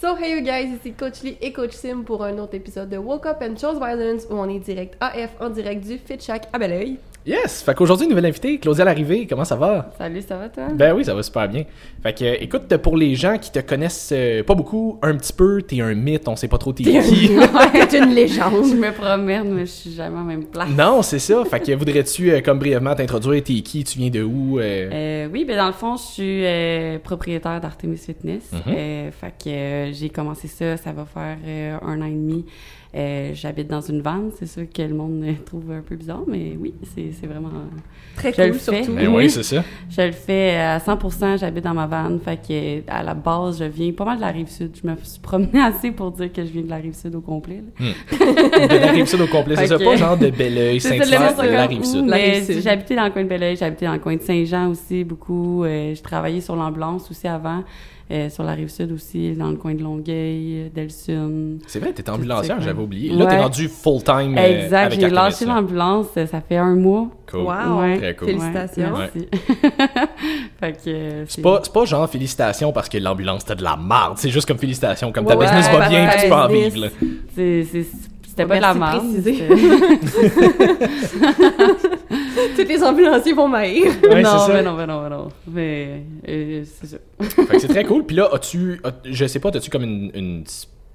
So hey you guys, ici Coach Lee et Coach Sim pour un autre épisode de Woke Up and Chose Violence où on est direct AF en direct du Fit Shack à Belleuil. Yes! Fait qu'aujourd'hui, nouvelle invitée, Claudia Larrivée, comment ça va? Salut, ça va toi? Ben oui, ça va super bien. Fait que, euh, écoute, pour les gens qui te connaissent euh, pas beaucoup, un petit peu, t'es un mythe, on sait pas trop t'es qui. T'es une légende. Je me promène, mais je suis jamais en même place. non, c'est ça. Fait que voudrais-tu, euh, comme brièvement, t'introduire, t'es qui, tu viens de où? euh? Euh, oui, ben dans le fond, je suis euh, propriétaire d'Artemis Fitness. Mhm. Euh, fait que euh, j'ai commencé ça, ça va faire euh, un an et demi. Euh, J'habite dans une vanne, c'est sûr que le monde euh, trouve un peu bizarre, mais oui, c'est c'est vraiment... Très Je le cool fais. surtout. Ben oui, oui. c'est ça. Je le fais à 100%, j'habite dans ma vanne, fait que à la base, je viens pas mal de la Rive-Sud. Je me suis promenée assez pour dire que je viens de la Rive-Sud au complet. là. De la Rive-Sud au complet, c'est ça. Pas genre de Belleuil, monde de la mais Rive-Sud. J'ai habité dans le coin de Belleuil, habité dans le coin de Saint-Jean aussi beaucoup. Euh, j'ai travaillé sur l'ambulance aussi avant, euh, sur la Rive-Sud aussi, dans le coin de Longueuil, euh, d'Elsun. C'est vrai, t'es ambulancière, j'avais oublié. Là, t'es Ouais. rendu full-time euh, exact, j'ai lâché là. l'ambulance, ça fait un mois. Cool. Wow. Ouais. Très cool. Félicitations. Ouais, merci. fait que, C'est pas, c'est pas genre félicitations parce que l'ambulance t'as de la marde. C'est juste comme félicitations, comme ta Ouais, business ouais, va bien puis tu peux en vivre. Là. c'est- c'est- C'était pas de la merci merde. de préciser. Tous les ambulanciers vont m'haïr. Ouais, non, mais non, mais non, mais non. Mais euh, c'est ça. Fait que c'est très cool. Puis là, as-tu, as- je sais pas, as-tu comme une, une,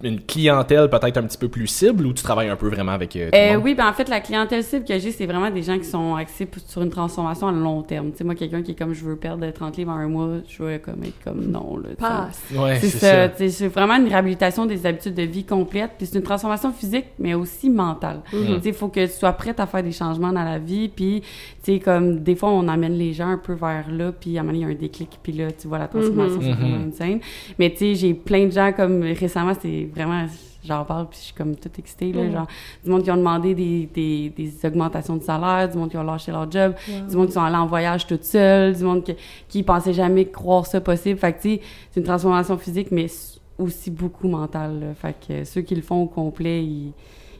une clientèle peut-être un petit peu plus cible ou tu travailles un peu vraiment avec euh, tout le Euh, monde? oui, ben en fait, la clientèle cible que j'ai, c'est vraiment des gens qui sont axés sur une transformation à long terme. Tu sais, moi, quelqu'un qui est comme je veux perdre 30 livres en un mois, je veux comme être comme non, là. Passe. Ouais, C'est c'est ça, ça. c'est vraiment une réhabilitation des habitudes de vie complète, puis c'est une transformation physique, mais aussi mentale. Mhm. Tu sais, il faut que tu sois prête à faire des changements dans la vie, puis, tu sais, comme, des fois, on amène les gens un peu vers là, puis à un moment il y a un déclic, puis là, tu vois la transformation, Mhm. c'est vraiment insane. Mais, tu sais, j'ai plein de gens, comme, récemment, c'est vraiment, j'en parle, puis je suis comme toute excitée, là, Mhm. genre, du monde qui ont demandé des, des, des augmentations de salaire, du monde qui ont lâché leur job, du monde qui sont allés en voyage toute seule, du monde qui, qui pensait jamais croire ça possible. Fait que, tu sais, c'est une transformation physique, mais aussi beaucoup mentale. là. Fait que euh, ceux qui le font au complet, ils,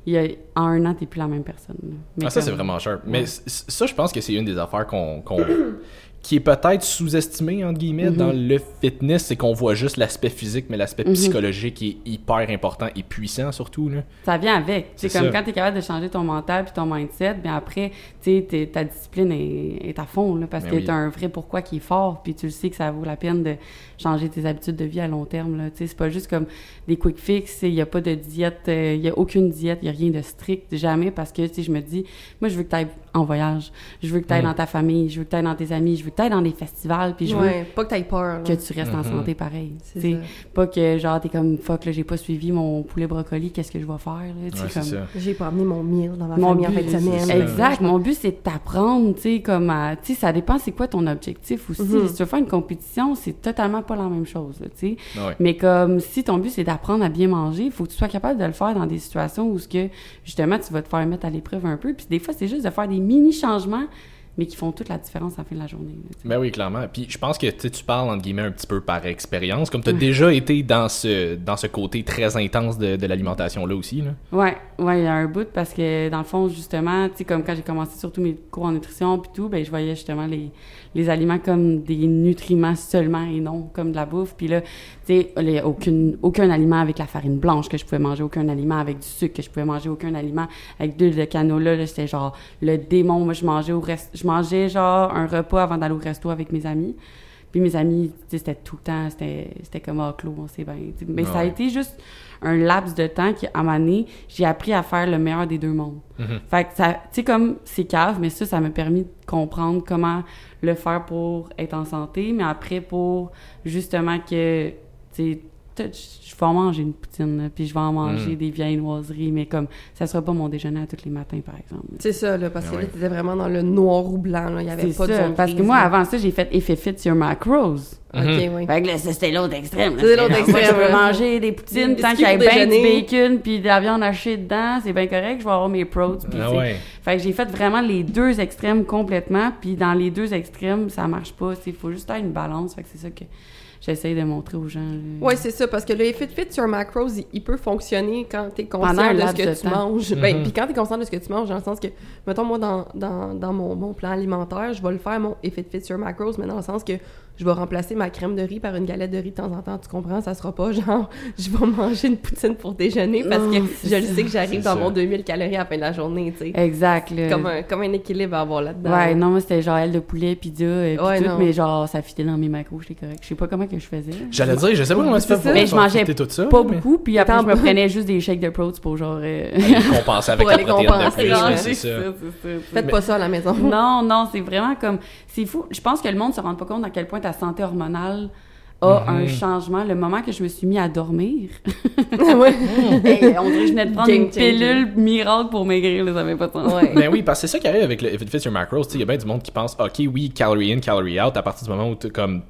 ils- en un an, t'es plus la même personne. Mais Ah, ça, comme- c'est vraiment sharp. Mais Ouais. ça, je pense que c'est une des affaires qu'on, qu'on- qui est peut-être sous-estimée, entre guillemets, Mhm. dans le fitness, c'est qu'on voit juste l'aspect physique, mais l'aspect Mhm. psychologique est hyper important et puissant, surtout. Là. Ça vient avec. C'est comme ça. quand tu es capable de changer ton mental puis ton mindset, bien après, tu sais, t'es- ta discipline est, est à fond, là, parce Ben que oui. tu as un vrai pourquoi qui est fort, puis tu le sais que ça vaut la peine de changer tes habitudes de vie à long terme. C'est pas juste comme des quick fix, il n'y a pas de diète, il n'y a aucune diète, il n'y a rien de strict, jamais, parce que je me dis, moi, je veux que tu ailles en voyage, je veux que tu ailles Mm. dans ta famille, je veux que tu ailles dans tes amis, je veux que tu ailles dans des festivals, puis je veux pas que t'aies peur. là. que tu restes en Mhm. santé pareil. C'est. Pas que genre t'es comme fuck là j'ai pas suivi mon poulet brocoli, qu'est-ce que je vais faire là, Ouais, c'est comme- ça. J'ai pas amené mon meal dans ma mon famille en but, fin de semaine. Exact. Mon but, c'est de t'apprendre, tu sais, comme à- Tu sais, ça dépend c'est quoi ton objectif aussi. Mhm. Si tu veux faire une compétition, c'est totalement pas la même chose, tu sais. Ouais. Mais comme si ton but, c'est d'apprendre à bien manger, il faut que tu sois capable de le faire dans des situations où, ce que, justement, tu vas te faire mettre à l'épreuve un peu. Puis des fois, c'est juste de faire des mini-changements, mais qui font toute la différence à la fin de la journée. sais. Ben oui, clairement. Puis je pense que tu parles, entre guillemets, un petit peu par expérience, comme tu as déjà été dans ce, dans ce côté très intense de, de l'alimentation-là aussi. Là. Ouais, ouais, il y a un bout parce que dans le fond, justement, tu sais, comme quand j'ai commencé surtout mes cours en nutrition puis tout, ben je voyais justement les, les aliments comme des nutriments seulement et non comme de la bouffe. Puis là, tu sais, aucune, aucun aliment avec la farine blanche que je pouvais manger, aucun aliment avec du sucre que je pouvais manger, aucun aliment avec de l'huile de canola. Là, c'était genre le démon. Moi, je mangeais au rest... je mangeais genre un repas avant d'aller au resto avec mes amis. Puis mes amis, tu sais, c'était tout le temps, c'était c'était comme à clos, on sait bien. Mais ça a été juste un laps de temps qui, à un donné, j'ai appris à faire le meilleur des deux mondes. Mhm. Fait que ça, tu sais, comme c'est cave, mais ça, ça m'a permis de comprendre comment le faire pour être en santé, mais après pour justement que, tu sais, je vais en manger une poutine, là, puis je vais en manger Mm. des viennoiseries, mais comme ça sera pas mon déjeuner à tous les matins, par exemple. C'est ça, là, parce Ah que ouais. là, t'étais vraiment dans le noir ou blanc, là. Il y avait C'est pas ça, parce que moi, avant ça, j'ai fait effet fit sur macros. Ok, Mhm. oui. Fait que là, c'était l'autre extrême. l'autre C'était, Moi, extrême, je veux manger des poutines tant qu'il y a pour bien du bacon puis de la viande hachée dedans, c'est bien correct, je vais avoir mes pros. Puis, Ah ouais. Fait que j'ai fait vraiment les deux extrêmes complètement, puis dans les deux extrêmes, ça marche pas. Il faut juste avoir une balance. Fait que c'est ça que j'essaye de montrer aux gens. là. Ouais, c'est ça, parce que le Fit Fit sur macros, il, il peut fonctionner quand t'es Pendant conscient de ce que de tu temps. manges. Ben, Mhm. puis quand t'es conscient de ce que tu manges, dans le sens que, mettons, moi, dans, dans, dans mon, mon plan alimentaire, je vais le faire, mon Fit Fit sur macros, mais dans le sens que je vais remplacer ma crème de riz par une galette de riz de temps en temps, tu comprends? Ça sera pas genre, je vais manger une poutine pour déjeuner parce que je le sais que j'arrive dans ça. mon 2000 calories à la fin de la journée, tu sais. Exact. Comme un, comme un équilibre à avoir là-dedans. Ouais, non, moi, c'était genre aile de poulet, pizza, et Ouais, tout, non. mais genre, ça fitait dans mes macros, j'étais correct. Je sais pas comment que je faisais. J'allais dire, je sais pas comment tu fais pour Mais je mangeais tout ça. Pas mais- beaucoup, puis après, Attends, je me prenais juste des shakes de protes pour genre... euh, compenser avec la protéine c'est ça. Faites pas ça à la maison. Non, non, c'est vraiment comme... C'est fou. Je pense que le monde se rend pas compte à quel point ta santé hormonale a Mhm. un changement. Le moment que je me suis mis à dormir, ouais. hey, on dirait que je venais de prendre Game une changer. pilule miracle pour maigrir, là, ça pas de sens. Ouais. Mais oui, parce que c'est ça qui arrive avec le If It Fits Your Macros. tu sais, Il y a bien du monde qui pense, OK, oui, calorie in, calorie out, à partir du moment où t'es comme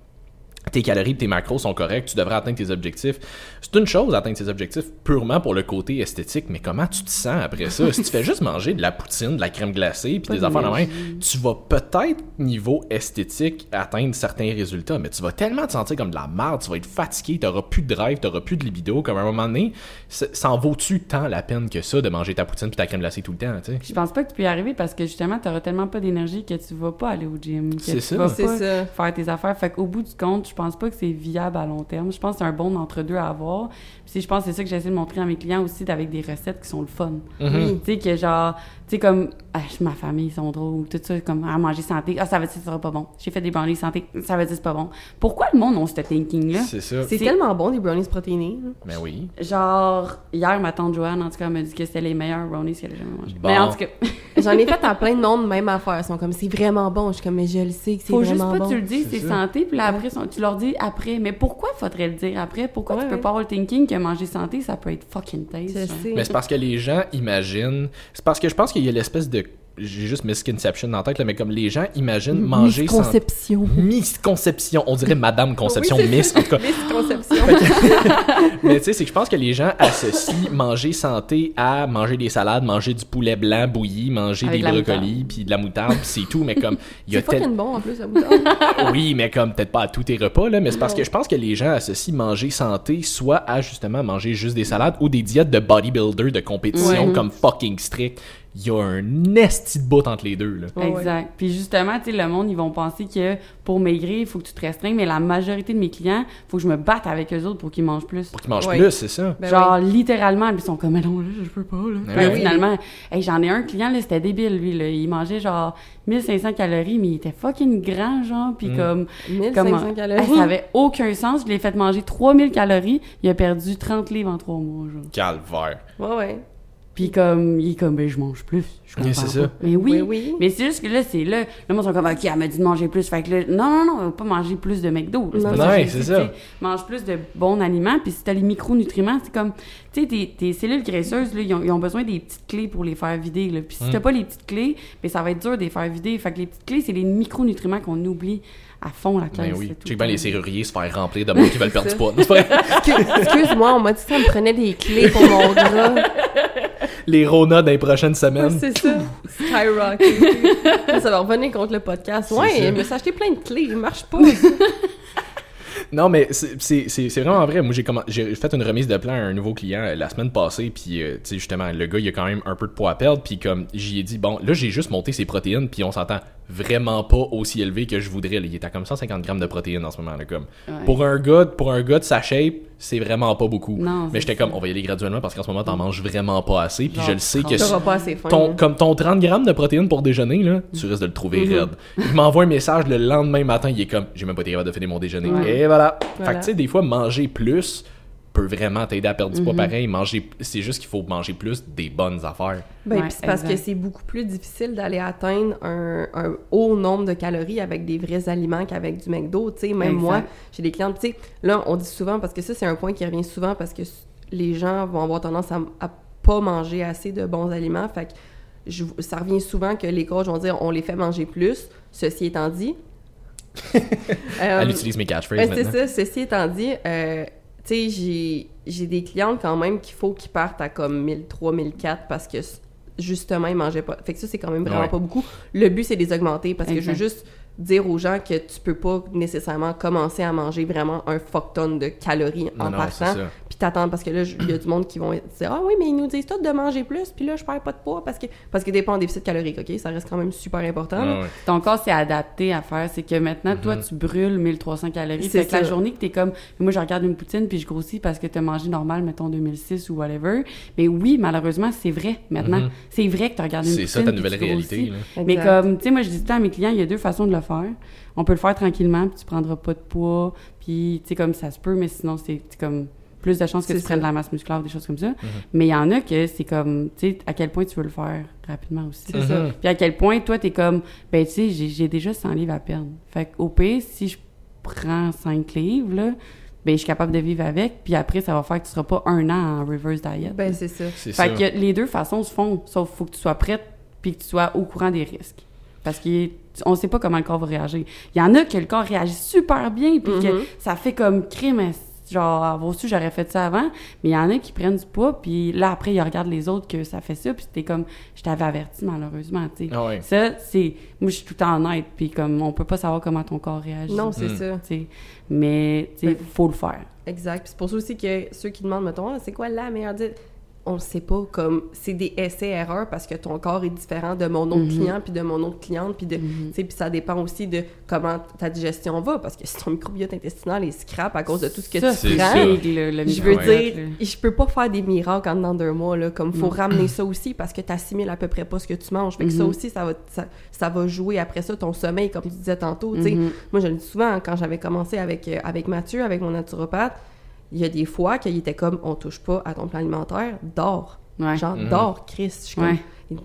tes calories tes macros sont corrects, tu devrais atteindre tes objectifs. C'est une chose d'atteindre tes objectifs purement pour le côté esthétique, mais comment tu te sens après ça? si tu fais juste manger de la poutine, de la crème glacée, puis des affaires de même, tu vas peut-être, niveau esthétique, atteindre certains résultats, mais tu vas tellement te sentir comme de la merde, tu vas être fatigué, t'auras plus de drive, t'auras plus de libido, comme à un moment donné, ça en vaut-tu tant la peine que ça de manger ta poutine puis ta crème glacée tout le temps, tu sais? Je pense pas que tu peux y arriver parce que justement, t'auras tellement pas d'énergie que tu vas pas aller au gym. que C'est tu ça. vas C'est pas ça. faire tes affaires. Fait qu'au bout du compte, je pense pas que c'est viable à long terme. Je pense que c'est un bon entre-deux à avoir. Puis je pense que c'est ça que j'essaie de montrer à mes clients aussi, avec des recettes qui sont le fun. Mhm. Oui. Tu sais, que genre, tu sais, comme, ah, ma famille, ils sont drôles, tout ça, comme, à manger santé. Ah, ça veut dire que ça sera pas bon. J'ai fait des brownies santé, ça veut dire que c'est pas bon. Pourquoi le monde a ce thinking-là? C'est ça. C'est tellement bon, des brownies protéinés. Ben oui. Genre, hier, ma tante Joanne, en tout cas, m'a dit que c'était les meilleurs brownies qu'elle a jamais mangés. Bon. Mais en tout cas, J'en ai fait à plein de monde, même affaire. Ils sont comme, c'est vraiment bon. Je suis comme, mais je le sais que c'est faut juste vraiment pas bon. que tu le dises, C'est santé, puis là, après, tu leur dis après. Mais pourquoi faudrait le dire après? Pourquoi Ouais, tu peux ouais. pas avoir le thinking que manger santé, ça peut être fucking taste? Sais. Mais c'est parce que les gens imaginent. C'est parce que je pense qu'il y a l'espèce de. J'ai juste misconception dans la tête, là, mais comme les gens imaginent manger sans. Misconception. Misconception. On dirait Madame Conception, Oui, Miss, en tout cas. Misconception. Mais tu sais, c'est que je pense que les gens associent manger santé à manger des salades, manger du poulet blanc bouilli, manger Avec des brocolis, puis de la moutarde, puis c'est tout. Mais comme, il y a C'est tel- fucking bon en plus, la moutarde. Oui, mais comme peut-être pas à tous tes repas, là, mais c'est parce que je pense que les gens associent manger santé soit à justement manger juste des salades ou des diètes de bodybuilder de compétition Ouais. comme fucking strict. Il y a un esti de bout entre les deux, là. Exact. Puis justement, tu sais, le monde, ils vont penser que pour maigrir, il faut que tu te restreignes, mais la majorité de mes clients, faut que je me batte avec eux autres pour qu'ils mangent plus. Pour qu'ils mangent plus, c'est ça. Ben Genre, littéralement, ils sont comme, mais non, là, je peux pas, là. Ben oui. finalement, hey, j'en ai un client, là, c'était débile, lui, là. Il mangeait genre 1500 calories, mais il était fucking grand, genre, puis Mm. comme... 1500 comme calories? Hey, ça avait aucun sens. Je l'ai fait manger 3000 calories. Il a perdu 30 livres en trois mois, genre. Calvaire. Ouais, ouais. Puis comme, il est comme, ben, je mange plus. Je comprends Oui, c'est ça. Mais oui. Oui, oui. Mais c'est juste que là, c'est là, le monde sont comme, OK, elle m'a dit de manger plus. Fait que là, non, non, non, on va pas manger plus de McDo. là. Non, Ouais, c'est ça. Mange plus de bons aliments. Puis si t'as les micronutriments, c'est comme, tu sais, tes, tes cellules graisseuses, là, ils ont, ils ont besoin des petites clés pour les faire vider. Là. Puis si Mm. t'as pas les petites clés, ben, ça va être dur de les faire vider. Fait que les petites clés, c'est les micronutriments qu'on oublie à fond la classe. Ben oui. c'est tout Check bien les serruriers se faire remplir de monde qui veulent perdre du poids. Excuse-moi, on m'a dit que ça me prenait des clés pour mon gras. Les Rona dans les prochaines semaines. c'est ça. Skyrocket. ça va revenir contre le podcast. Ouais, suis acheté plein de clés, ils marchent pas. Non, mais c'est- vraiment vrai. Moi, j'ai fait une remise de plan à un nouveau client euh, la semaine passée, puis euh, tu sais, justement, le gars, il a quand même un peu de poids à perdre, puis comme j'y ai dit, bon, là, j'ai juste monté ses protéines, puis on s'entend vraiment pas aussi élevé que je voudrais. là. Il est à comme 150 grammes de protéines en ce moment, là, comme. Ouais. Pour un gars, pour un gars de sa shape, c'est vraiment pas beaucoup. Non, mais j'étais comme, on va y aller graduellement parce qu'en ce moment, t'en manges vraiment pas assez, puis Genre je le sais que pas assez ton, comme ton 30 grammes de protéines pour déjeuner, là, tu risques de le trouver Mhm. raide. Il m'envoie un message le lendemain matin, il est comme, j'ai même pas été capable de finir mon déjeuner. Ouais. Et voilà. Voilà. Fait que tu sais, des fois, manger plus peut vraiment t'aider à perdre du poids Mhm. pareil. Manger, c'est juste qu'il faut manger plus des bonnes affaires. Ben, Ouais, c'est parce que c'est beaucoup plus difficile d'aller atteindre un, un haut nombre de calories avec des vrais aliments qu'avec du McDo. Tu sais, même Exact. moi, j'ai des clientes, tu sais, là, on dit souvent, parce que ça, c'est un point qui revient souvent, parce que les gens vont avoir tendance à, à pas manger assez de bons aliments. Fait que je- ça revient souvent que les coachs vont dire on les fait manger plus. Ceci étant dit. euh, Elle utilise mes catchphrases c'est ça. Ceci étant dit, euh, tu sais, j'ai, j'ai des clientes quand même qu'il faut qu'ils partent à comme 1003, 1004 parce que justement, ils mangeaient pas. Fait que ça, c'est quand même vraiment Ouais. pas beaucoup. Le but, c'est de les augmenter parce que je veux juste dire aux gens que tu peux pas nécessairement commencer à manger vraiment un fuck ton de calories en Non, c'est partant ça. puis t'attends parce que là, il y a du monde qui vont dire Ah oui, mais ils nous disent tous de manger plus, puis là, je perds pas de poids parce que parce que t'es pas en déficit calorique, OK? Ça reste quand même super important. là. Ah. Ton corps s'est adapté à faire. C'est que maintenant, toi, tu brûles 1300 calories. C'est la journée que t'es comme, moi, je regarde une poutine puis je grossis parce que t'as mangé normal, mettons 2006 ou whatever. Mais oui, malheureusement, c'est vrai maintenant. Mhm. C'est vrai que tu regardes une C'est poutine. ça ta nouvelle réalité. là. Mais comme, tu sais, moi, je dis tout à mes clients, il y a deux façons de le faire. On peut le faire tranquillement, puis tu prendras pas de poids, puis, tu sais, comme ça se peut, mais sinon, c'est comme plus de chances que tu prennes de la masse musculaire, des choses comme ça. Mhm. Mais il y en a que c'est comme, tu sais, à quel point tu veux le faire rapidement aussi. C'est ça. Puis à quel point, toi, t'es comme, ben, tu sais, j'ai- déjà 100 livres à perdre. Fait qu'au pire, si je prends 5 livres, là, ben, je suis capable de vivre avec, puis après, ça va faire que tu seras pas un an en reverse diet. Ben, c'est ça. C'est ça. Fait que les deux façons se font, sauf faut que tu sois prête puis que tu sois au courant des risques. Parce qu'on sait pas comment le corps va réagir. Il y en a que le corps réagit super bien puis que Mhm. ça fait comme crime, genre, avoir su, j'aurais fait ça avant. Mais il y en a qui prennent du poids puis là, après, ils regardent les autres que ça fait ça puis t'es comme, je t'avais averti malheureusement, tu sais. Ah ouais. Ça, c'est... Moi, je suis tout le temps honnête puis comme, on peut pas savoir comment ton corps réagit. Non, c'est Mm. ça. Mais, tu sais, Ben, faut le faire. Exact. Puis c'est pour ça aussi que ceux qui demandent, mettons, Ah, c'est quoi la meilleure diète? On le sait pas, comme c'est des essais-erreurs parce que ton corps est différent de mon autre Mhm. client puis de mon autre cliente puis de, Mhm. tu sais, puis ça dépend aussi de comment ta digestion va parce que si ton microbiote intestinal est scrap à cause de tout ce que ça, tu c'est prends, le, le je veux dire, je peux pas faire des miracles en dedans d'un mois, là. Comme, faut Non. ramener ça aussi parce que t'assimiles à peu près pas ce que tu manges. Fait que ça Mhm. aussi, ça va, ça, ça va jouer après ça ton sommeil, comme tu disais tantôt, tu sais. Mhm. Moi, je le dis souvent, quand j'avais commencé avec, euh, avec Mathieu, avec mon naturopathe, il y a des fois qu'il était comme, on touche pas à ton plan alimentaire, dors. Ouais. Genre, Mhm. dors, Chris. Je comme,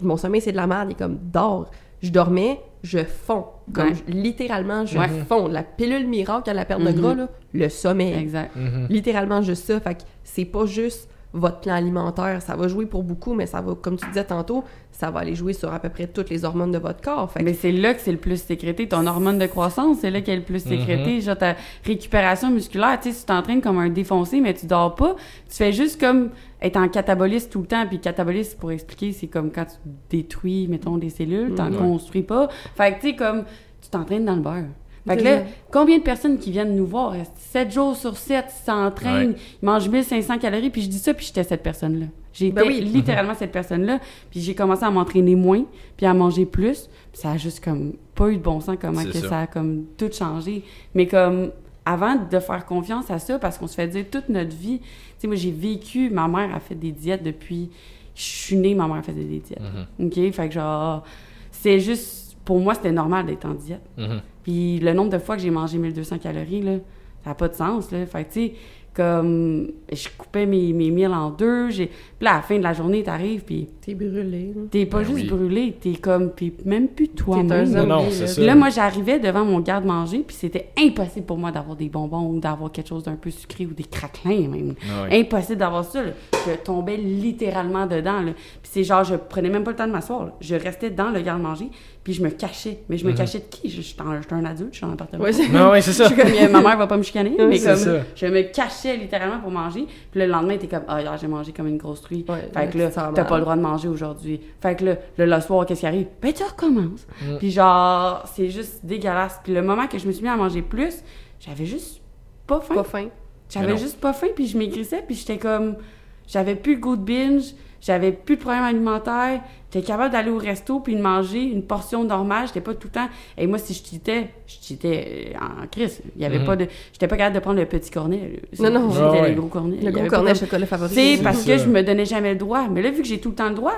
mon sommeil, c'est de la merde. Il est comme, dors. Je dormais, je fonds. Comme, Ouais. je- littéralement, je Ouais. fonds. La pilule miracle à la perte de Mhm. gras, là, le sommeil. Exact. Mhm. Littéralement juste ça. Fait que c'est pas juste votre plan alimentaire. Ça va jouer pour beaucoup, mais ça va, comme tu disais tantôt, ça va aller jouer sur à peu près toutes les hormones de votre corps. Fait que Mais c'est là que c'est le plus sécrété. Ton hormone de croissance, c'est là qu'elle est le plus sécrétée. Genre, ta récupération musculaire, tu sais, si tu t'entraînes comme un défoncé, mais tu dors pas, tu fais juste comme être en catabolisme tout le temps. Puis catabolisme, pour expliquer, c'est comme quand tu détruis, mettons, des cellules, t'en Mhm. construis pas. Fait que, tu sais, comme, tu t'entraînes dans le beurre. Fait que là, combien de personnes qui viennent nous voir, 7 jours sur 7, s'entraînent, Ouais. ils mangent 1500 calories, puis je dis ça, puis j'étais cette personne-là. J'ai Ben été oui. littéralement cette personne-là, puis j'ai commencé à m'entraîner moins, puis à manger plus, puis ça a juste comme pas eu de bon sens comment que ça. ça. a comme tout changé. Mais comme avant de faire confiance à ça, parce qu'on se fait dire toute notre vie, tu sais, moi j'ai vécu, ma mère a fait des diètes depuis, je suis née, ma mère faisait des diètes. Mhm. OK? Fait que genre, c'est juste, pour moi, c'était normal d'être en diète. Mhm. Puis le nombre de fois que j'ai mangé 1200 calories, là, ça n'a pas de sens, là. Fait que, tu sais, comme, je coupais mes, mes meals en deux, j'ai... Puis là, à la fin de la journée, t'arrives, puis t'es brûlé. t'es pas Ben juste oui. brûlé, t'es comme, t'es même plus toi-même. Non, non, là. c'est ça. Puis là, moi, j'arrivais devant mon garde-manger, puis c'était impossible pour moi d'avoir des bonbons ou d'avoir quelque chose d'un peu sucré ou des craquelins, même. Ah. Impossible d'avoir ça. là. Je tombais littéralement dedans. Puis c'est genre, je prenais même pas le temps de m'asseoir. Je restais dans le garde-manger, puis je me cachais. Mais je me Mhm. cachais de qui? Je, je suis un, je suis un adulte, je suis en appartement. Ouais, c'est- Non, ouais, c'est ça. Je suis comme, euh, ma mère va pas me chicaner, mais c'est comme, ça. je me cachais littéralement pour manger. Puis le lendemain, t'es comme, ah, hier, j'ai mangé comme une grosse truie. Ouais, fait que là, t'as pas le droit de manger aujourd'hui. Fait que là, le, le soir, qu'est-ce qui arrive? Ben, tu recommences. Mm. Puis genre, c'est juste dégueulasse. Puis le moment que je me suis mis à manger plus, j'avais juste pas faim. Pas fin. J'avais juste pas faim, puis je maigrissais, puis j'étais comme... J'avais plus le goût de binge, j'avais plus de problème alimentaire, j'étais capable d'aller au resto puis de manger une portion normale, j'étais pas tout le temps... Et moi, si je cheatais, je cheatais euh, en crise. Il y avait Mhm. pas de... J'étais pas capable de prendre le petit cornet. Non, non. J'étais ouais. le gros cornet. Le gros cornet de- chocolat favori. C'est parce ça. que je me donnais jamais le droit. Mais là, vu que j'ai tout le temps le droit,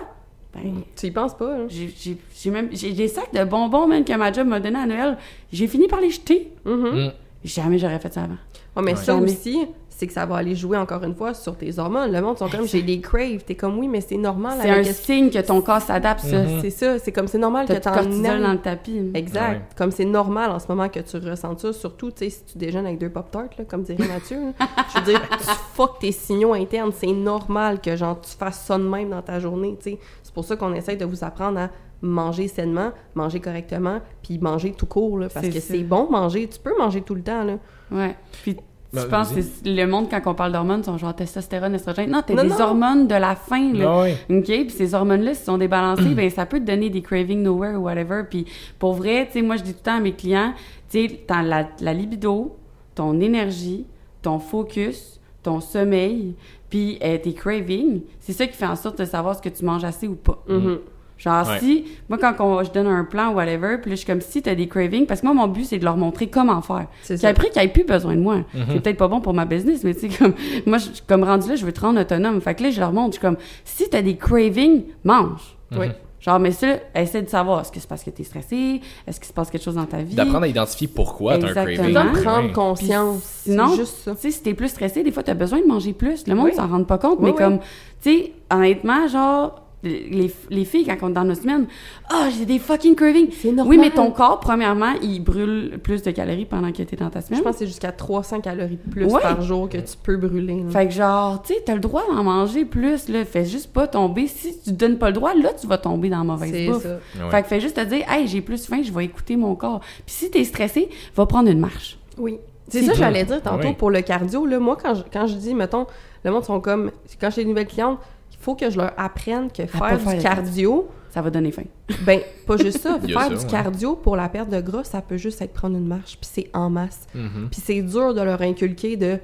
ben... Tu y penses pas, hein? J'ai même j'ai des sacs de bonbons même que ma job m'a donné à Noël. J'ai fini par les jeter. Mhm. Mm. Jamais j'aurais fait ça avant. Ouais, mais Ouais. ça Jamais. aussi, c'est que ça va aller jouer encore une fois sur tes hormones. Le monde sont comme j'ai des craves. T'es comme oui, mais c'est normal. C'est un signe que ton corps s'adapte. Mhm. C'est ça, c'est comme c'est normal que t'en aies- dans le tapis. Exact. Ouais. Comme c'est normal en ce moment que tu ressentes ça, surtout tu sais, si tu déjeunes avec deux pop-tarts, là, comme dirait Mathieu. là. Je veux dire, tu fuck tes signaux internes. C'est normal que genre tu fasses ça de même dans ta journée. tu sais. C'est pour ça qu'on essaie de vous apprendre à manger sainement, manger correctement, puis manger tout court. là, parce que c'est bon manger. Tu peux manger tout le temps. Là. Ouais. Puis je pense que le monde, quand on parle d'hormones, sont genre testostérone, estrogène? Non, t'as des non. hormones de la faim, là. Ah ouais. OK? Puis ces hormones-là, s'ils sont débalancées, ben ça peut te donner des cravings nowhere ou whatever. Puis pour vrai, tu sais, moi, je dis tout le temps à mes clients, tu sais, la, la libido, ton énergie, ton focus, ton sommeil, puis euh, tes cravings, c'est ça qui fait en sorte de savoir ce que tu manges assez ou pas. Mhm. Genre, Ouais. si, moi, quand on- je donne un plan, whatever, puis là, je suis comme, si t'as des cravings, parce que moi, mon but, c'est de leur montrer comment faire. C'est Puis après, qu'ils aient plus besoin de moi. Mhm. C'est peut-être pas bon pour ma business, mais tu sais, comme, moi, je, comme rendu là, je veux te rendre autonome. Fait que là, je leur montre, je suis comme, si t'as des cravings, mange. Oui. Genre, mais ça, essaie de savoir, est-ce que c'est parce que t'es stressé? Est-ce qu'il se passe quelque chose dans ta vie? D'apprendre à identifier pourquoi t'as un Exactement. craving. Ouais. prendre conscience. Puis sinon, c'est juste ça. Tu sais, si t'es plus stressé, des fois, t'as besoin de manger plus. Le monde Oui. s'en rend pas compte, Oui, mais oui. comme, tu sais, honnêtement, genre, les, les filles, quand on est dans nos semaines, ah, j'ai des fucking cravings. C'est normal. Oui, mais ton corps, premièrement, il brûle plus de calories pendant que t'es dans ta semaine. Je pense que c'est jusqu'à 300 calories de plus Ouais. par jour que tu peux brûler. là. Fait que genre, tu sais, t'as le droit d'en manger plus, là. Fais juste pas tomber. Si tu te donnes pas le droit, là, tu vas tomber dans la mauvaise C'est bouffe. ça. Ouais. Fait que fais juste te dire, hey, j'ai plus faim, je vais écouter mon corps. Puis si t'es stressé, va prendre une marche. Oui. C'est ça que j'allais dire tantôt Oui. pour le cardio. Là, moi, quand je, quand je dis, mettons, le monde sont comme... Quand j'ai des nouvelles clientes, il faut que je leur apprenne que faire faire du cardio... Ça va donner faim. Ben, pas juste ça. Faire ça, du ouais. cardio pour la perte de gras, ça peut juste être prendre une marche, puis c'est en masse. Mhm. Puis c'est dur de leur inculquer de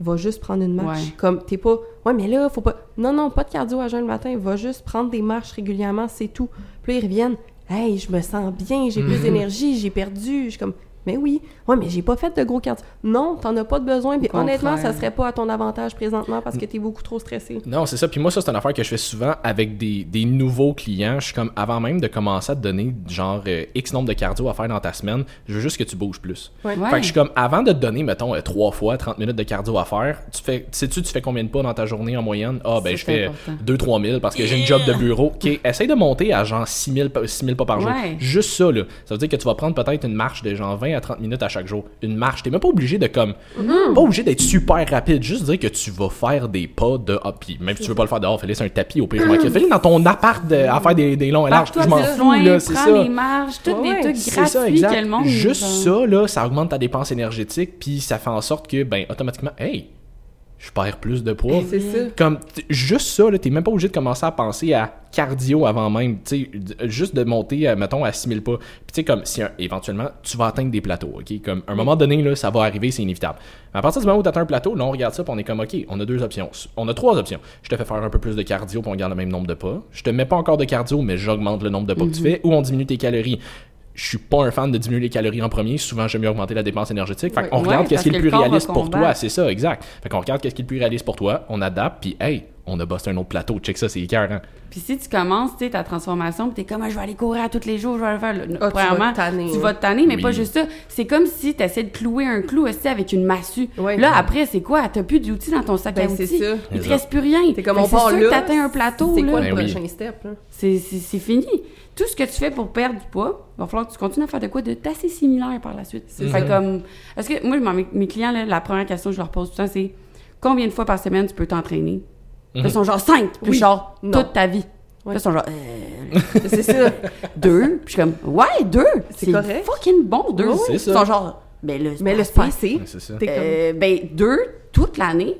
va juste prendre une marche. Ouais. Comme t'es pas ouais mais là faut pas non non pas de cardio à jeun le matin, va juste prendre des marches régulièrement, c'est tout. Puis là, ils reviennent, hey je me sens bien, j'ai plus Mhm. d'énergie, j'ai perdu, je suis comme mais oui, ouais mais j'ai pas fait de gros cardio. Non, t'en as pas de besoin. Puis honnêtement, ça serait pas à ton avantage présentement parce que t'es beaucoup trop stressé. Non, c'est ça. Puis moi, ça, c'est une affaire que je fais souvent avec des, des nouveaux clients. Je suis comme, avant même de commencer à te donner, genre, euh, X nombre de cardio à faire dans ta semaine, je veux juste que tu bouges plus. Ouais. Ouais. Fait que je suis comme, avant de te donner, mettons, euh, trois fois 30 minutes de cardio à faire, tu fais, sais-tu, tu fais combien de pas dans ta journée en moyenne? Ah, ben, je fais important. 2-3 000 parce que j'ai une job de bureau. OK, essaye de monter à genre 6 000, pa- 6 000 pas par jour. Ouais. Juste ça, là. Ça veut dire que tu vas prendre peut-être une marche de genre 20 à 30 minutes à chaque jour. Une marche. T'es même pas obligé de comme, Mm-hmm. pas obligé d'être super rapide. Juste dire que tu vas faire des pas de, ah, puis même si tu veux pas le faire dehors, sur un tapis au pire. Fais-le dans ton appart de- à faire des, des longs et larges. Je m'en fous, là, c'est prends ça. les Ouais, des trucs C'est ça, gratuits exact. que le monde... Juste ça, là, ça augmente ta dépense énergétique, puis ça fait en sorte que, ben, automatiquement, hey, je perds plus de poids. C'est ça. Comme, juste ça, là, t'es même pas obligé de commencer à penser à cardio avant même, tu sais, juste de monter, euh, mettons, à 6000 pas. Puis tu sais, comme, si un- éventuellement, tu vas atteindre des plateaux, ok? Comme, à un moment donné, là, ça va arriver, c'est inévitable. Mais à partir du moment où tu atteins un plateau, là, on regarde ça, puis on est comme, ok, on a deux options. On a trois options. Je te fais faire un peu plus de cardio, puis on garde le même nombre de pas. Je te mets pas encore de cardio, mais j'augmente le nombre de pas que tu fais, ou on diminue tes calories. Je suis pas un fan de diminuer les calories en premier. Souvent, j'aime mieux augmenter la dépense énergétique. Fait qu'on regarde Ouais, qu'est-ce qui est le plus réaliste pour toi. C'est ça, exact. Fait qu'on regarde qu'est-ce qui est le plus réaliste pour toi. On adapte, puis hey, on a bossé un autre plateau. Check ça, c'est écœurant. Puis si tu commences, tu sais, ta transformation, puis t'es comme, Ah, je vais aller courir à tous les jours, je vais le faire. Ah, tu vas Premièrement, te tanner, tu ouais. vas te tanner, mais Oui. pas juste ça. C'est comme si tu essaies de clouer un clou aussi avec une massue. Là, après, c'est quoi? T'as plus d'outils dans ton sac Ben, à c'est outils. ça. Il te reste plus rien. C'est comme on part là. t'atteins un plateau, C'est quoi le Ben prochain step c'est fini. Tout ce que tu fais pour perdre du poids, il va falloir que tu continues à faire de quoi de d'assez similaire par la suite. C'est Fait ça. comme, est-ce que, moi, mes, mes clients, là, la première question que je leur pose tout le temps, c'est combien de fois par semaine tu peux t'entraîner? Ils sont genre 5, puis Oui. genre Non. toute ta vie. Ouais. Là, ils sont genre euh, C'est ça. deux. Puis je suis comme, ouais, deux. C'est correct. fucking bon, deux. Oui, c'est Ils ça. sont genre, ben là, Mais le assez. passé, c'est ça. t'es comme Euh, ben, deux toute l'année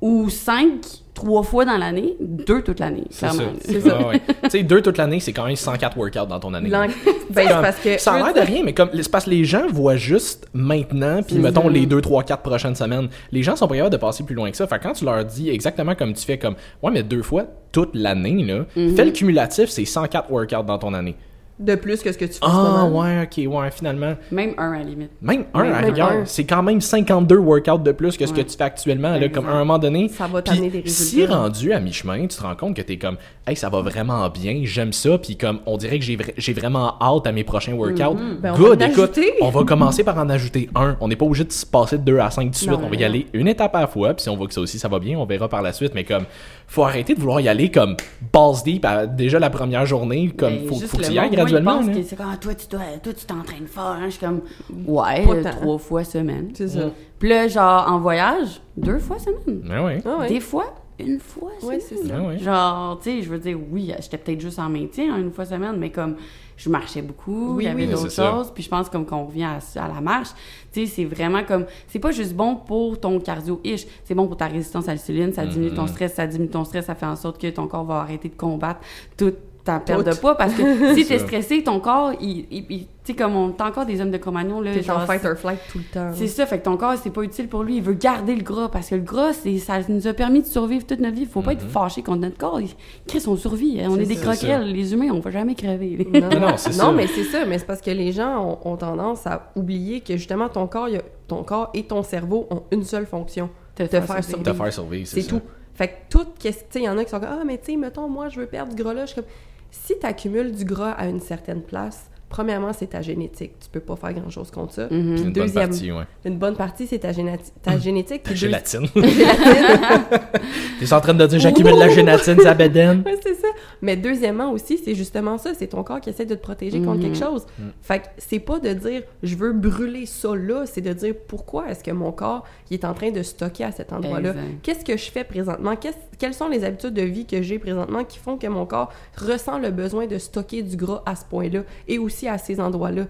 ou cinq trois fois dans l'année, deux toute l'année, C'est ça. clairement. C'est ça. Ah ouais. tu sais, deux toute l'année, c'est quand même 104 workouts dans ton année. ben, c'est Comme, parce que ça a l'air de rien, mais comme c'est parce que les gens voient juste maintenant, puis mettons ça. les 2, 3, 4 prochaines semaines. Les gens sont pas capables de passer plus loin que ça. Fait que quand tu leur dis exactement comme tu fais, comme ouais, mais deux fois toute l'année, là, Mhm. fais le cumulatif, c'est 104 workouts dans ton année. De plus que ce que tu fais Ah, ouais, ok, ouais, finalement. Même un à la limite. Même un Même à rigueur, c'est quand même 52 workouts de plus que ce que tu fais actuellement. Là, comme à un moment donné. Ça va Puis t'amener des Si résultats. rendu à mi-chemin, tu te rends compte que t'es comme, hey, ça va vraiment bien, j'aime ça, puis comme, on dirait que j'ai vra- j'ai vraiment hâte à mes prochains workouts. Ben, on Good, écoute, ajouter. on va commencer par en ajouter un. On n'est pas obligé de se passer de 2 à 5 tout de suite. Non, on va y non. aller une étape à la fois, puis si on voit que ça aussi ça va bien, on verra par la suite. Mais comme, faut arrêter de vouloir y aller comme balls deep à- déjà la première journée, comme, Ben, faut, faut que le tu y ailles il graduellement. pense là. que C'est comme, ah, toi, tu dois- toi, tu t'entraînes fort. hein. Je suis comme, ouais, euh, trois fois semaine. C'est ça. Puis là, genre, en voyage, deux fois semaine. Ouais, ouais. Ah ouais. Des fois, une fois Ouais, semaine. c'est ça. Ouais, ouais. Genre, tu sais, je veux dire, oui, j'étais peut-être juste en maintien hein, une fois semaine, mais comme je marchais beaucoup, Oui, il y avait oui. d'autres C'est ça. choses, puis je pense comme qu'on revient à, à la marche, tu sais, c'est vraiment comme, c'est pas juste bon pour ton cardio-ish, c'est bon pour ta résistance à l'insuline, ça diminue ton stress, ça diminue ton stress, ça fait en sorte que ton corps va arrêter de combattre toute ta perte de poids parce que si t'es stressé, ton corps, il, il- il- tu sais, comme on t'as encore des hommes de Cro-Magnon, là. T'es en fight or flight tout le temps. C'est ça, fait que ton corps, c'est pas utile pour lui. Il veut garder le gras parce que le gras, c'est, ça nous a permis de survivre toute notre vie. Faut pas être fâché contre notre corps. Il crée son survie. On C'est est des croquelles. Les humains, on va jamais crever. Non, Non, c'est ça. mais c'est ça. Mais c'est parce que les gens ont, ont tendance à oublier que justement ton corps, il y a- ton corps et ton cerveau ont une seule fonction. Te faire survivre. Te faire survivre, c'est C'est ça. tout. Fait que tout, qu'est-ce- tu sais, il y en a qui sont comme Ah, mais tu sais, mettons, moi, je veux perdre du gras là. Je suis comme Si tu accumules du gras à une certaine place, premièrement, c'est ta génétique. Tu peux pas faire grand-chose contre ça. Mhm. C'est une bonne partie, ouais. Une bonne partie, c'est ta, génati- ta génétique. La puis deux- gélatine. Gélatine. T'es en train de dire j'accumule la gélatine, ça bédaine. Ouais, c'est ça. Mais deuxièmement aussi, c'est justement ça. C'est ton corps qui essaie de te protéger contre Mhm. quelque chose. Mm. Fait que c'est pas de dire je veux brûler ça là, c'est de dire pourquoi est-ce que mon corps il est en train de stocker à cet endroit-là? Qu'est-ce que je fais présentement? Quelles sont les habitudes de vie que j'ai présentement qui font que mon corps ressent le besoin de stocker du gras à ce point-là? Et aussi à ces endroits-là?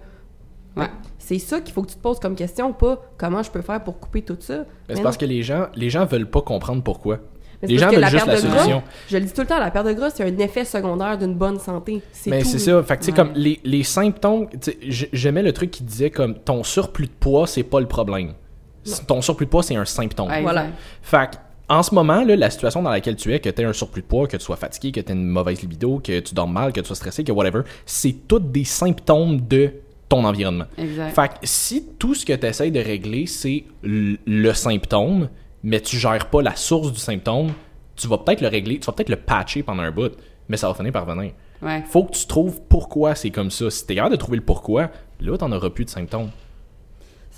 Ouais. C'est ça qu'il faut que tu te poses comme question, pas comment je peux faire pour couper tout ça. C'est parce que les gens, les gens veulent pas comprendre pourquoi. Les gens veulent juste la gras, solution. je le dis tout le temps, la perte de gras, c'est un effet secondaire d'une bonne santé. C'est Mais c'est ça. Fait que, Ouais. comme les, les symptômes, j'aimais le truc qui disait comme ton surplus de poids, c'est pas le problème. Ton surplus de poids, c'est un symptôme. Ouais, Voilà. Fait que, en ce moment, là, la situation dans laquelle tu es, que tu un surplus de poids, que tu sois fatigué, que tu une mauvaise libido, que tu dors mal, que tu sois stressé, que whatever, c'est tous des symptômes de ton environnement. Exact. Fait que si tout ce que tu essaies de régler, c'est le symptôme, mais tu gères pas la source du symptôme, tu vas peut-être le régler, tu vas peut-être le patcher pendant un bout, mais ça va finir par venir. Ouais. Faut que tu trouves pourquoi c'est comme ça. Si t'es capable de trouver le pourquoi, là, t'en auras plus de symptômes.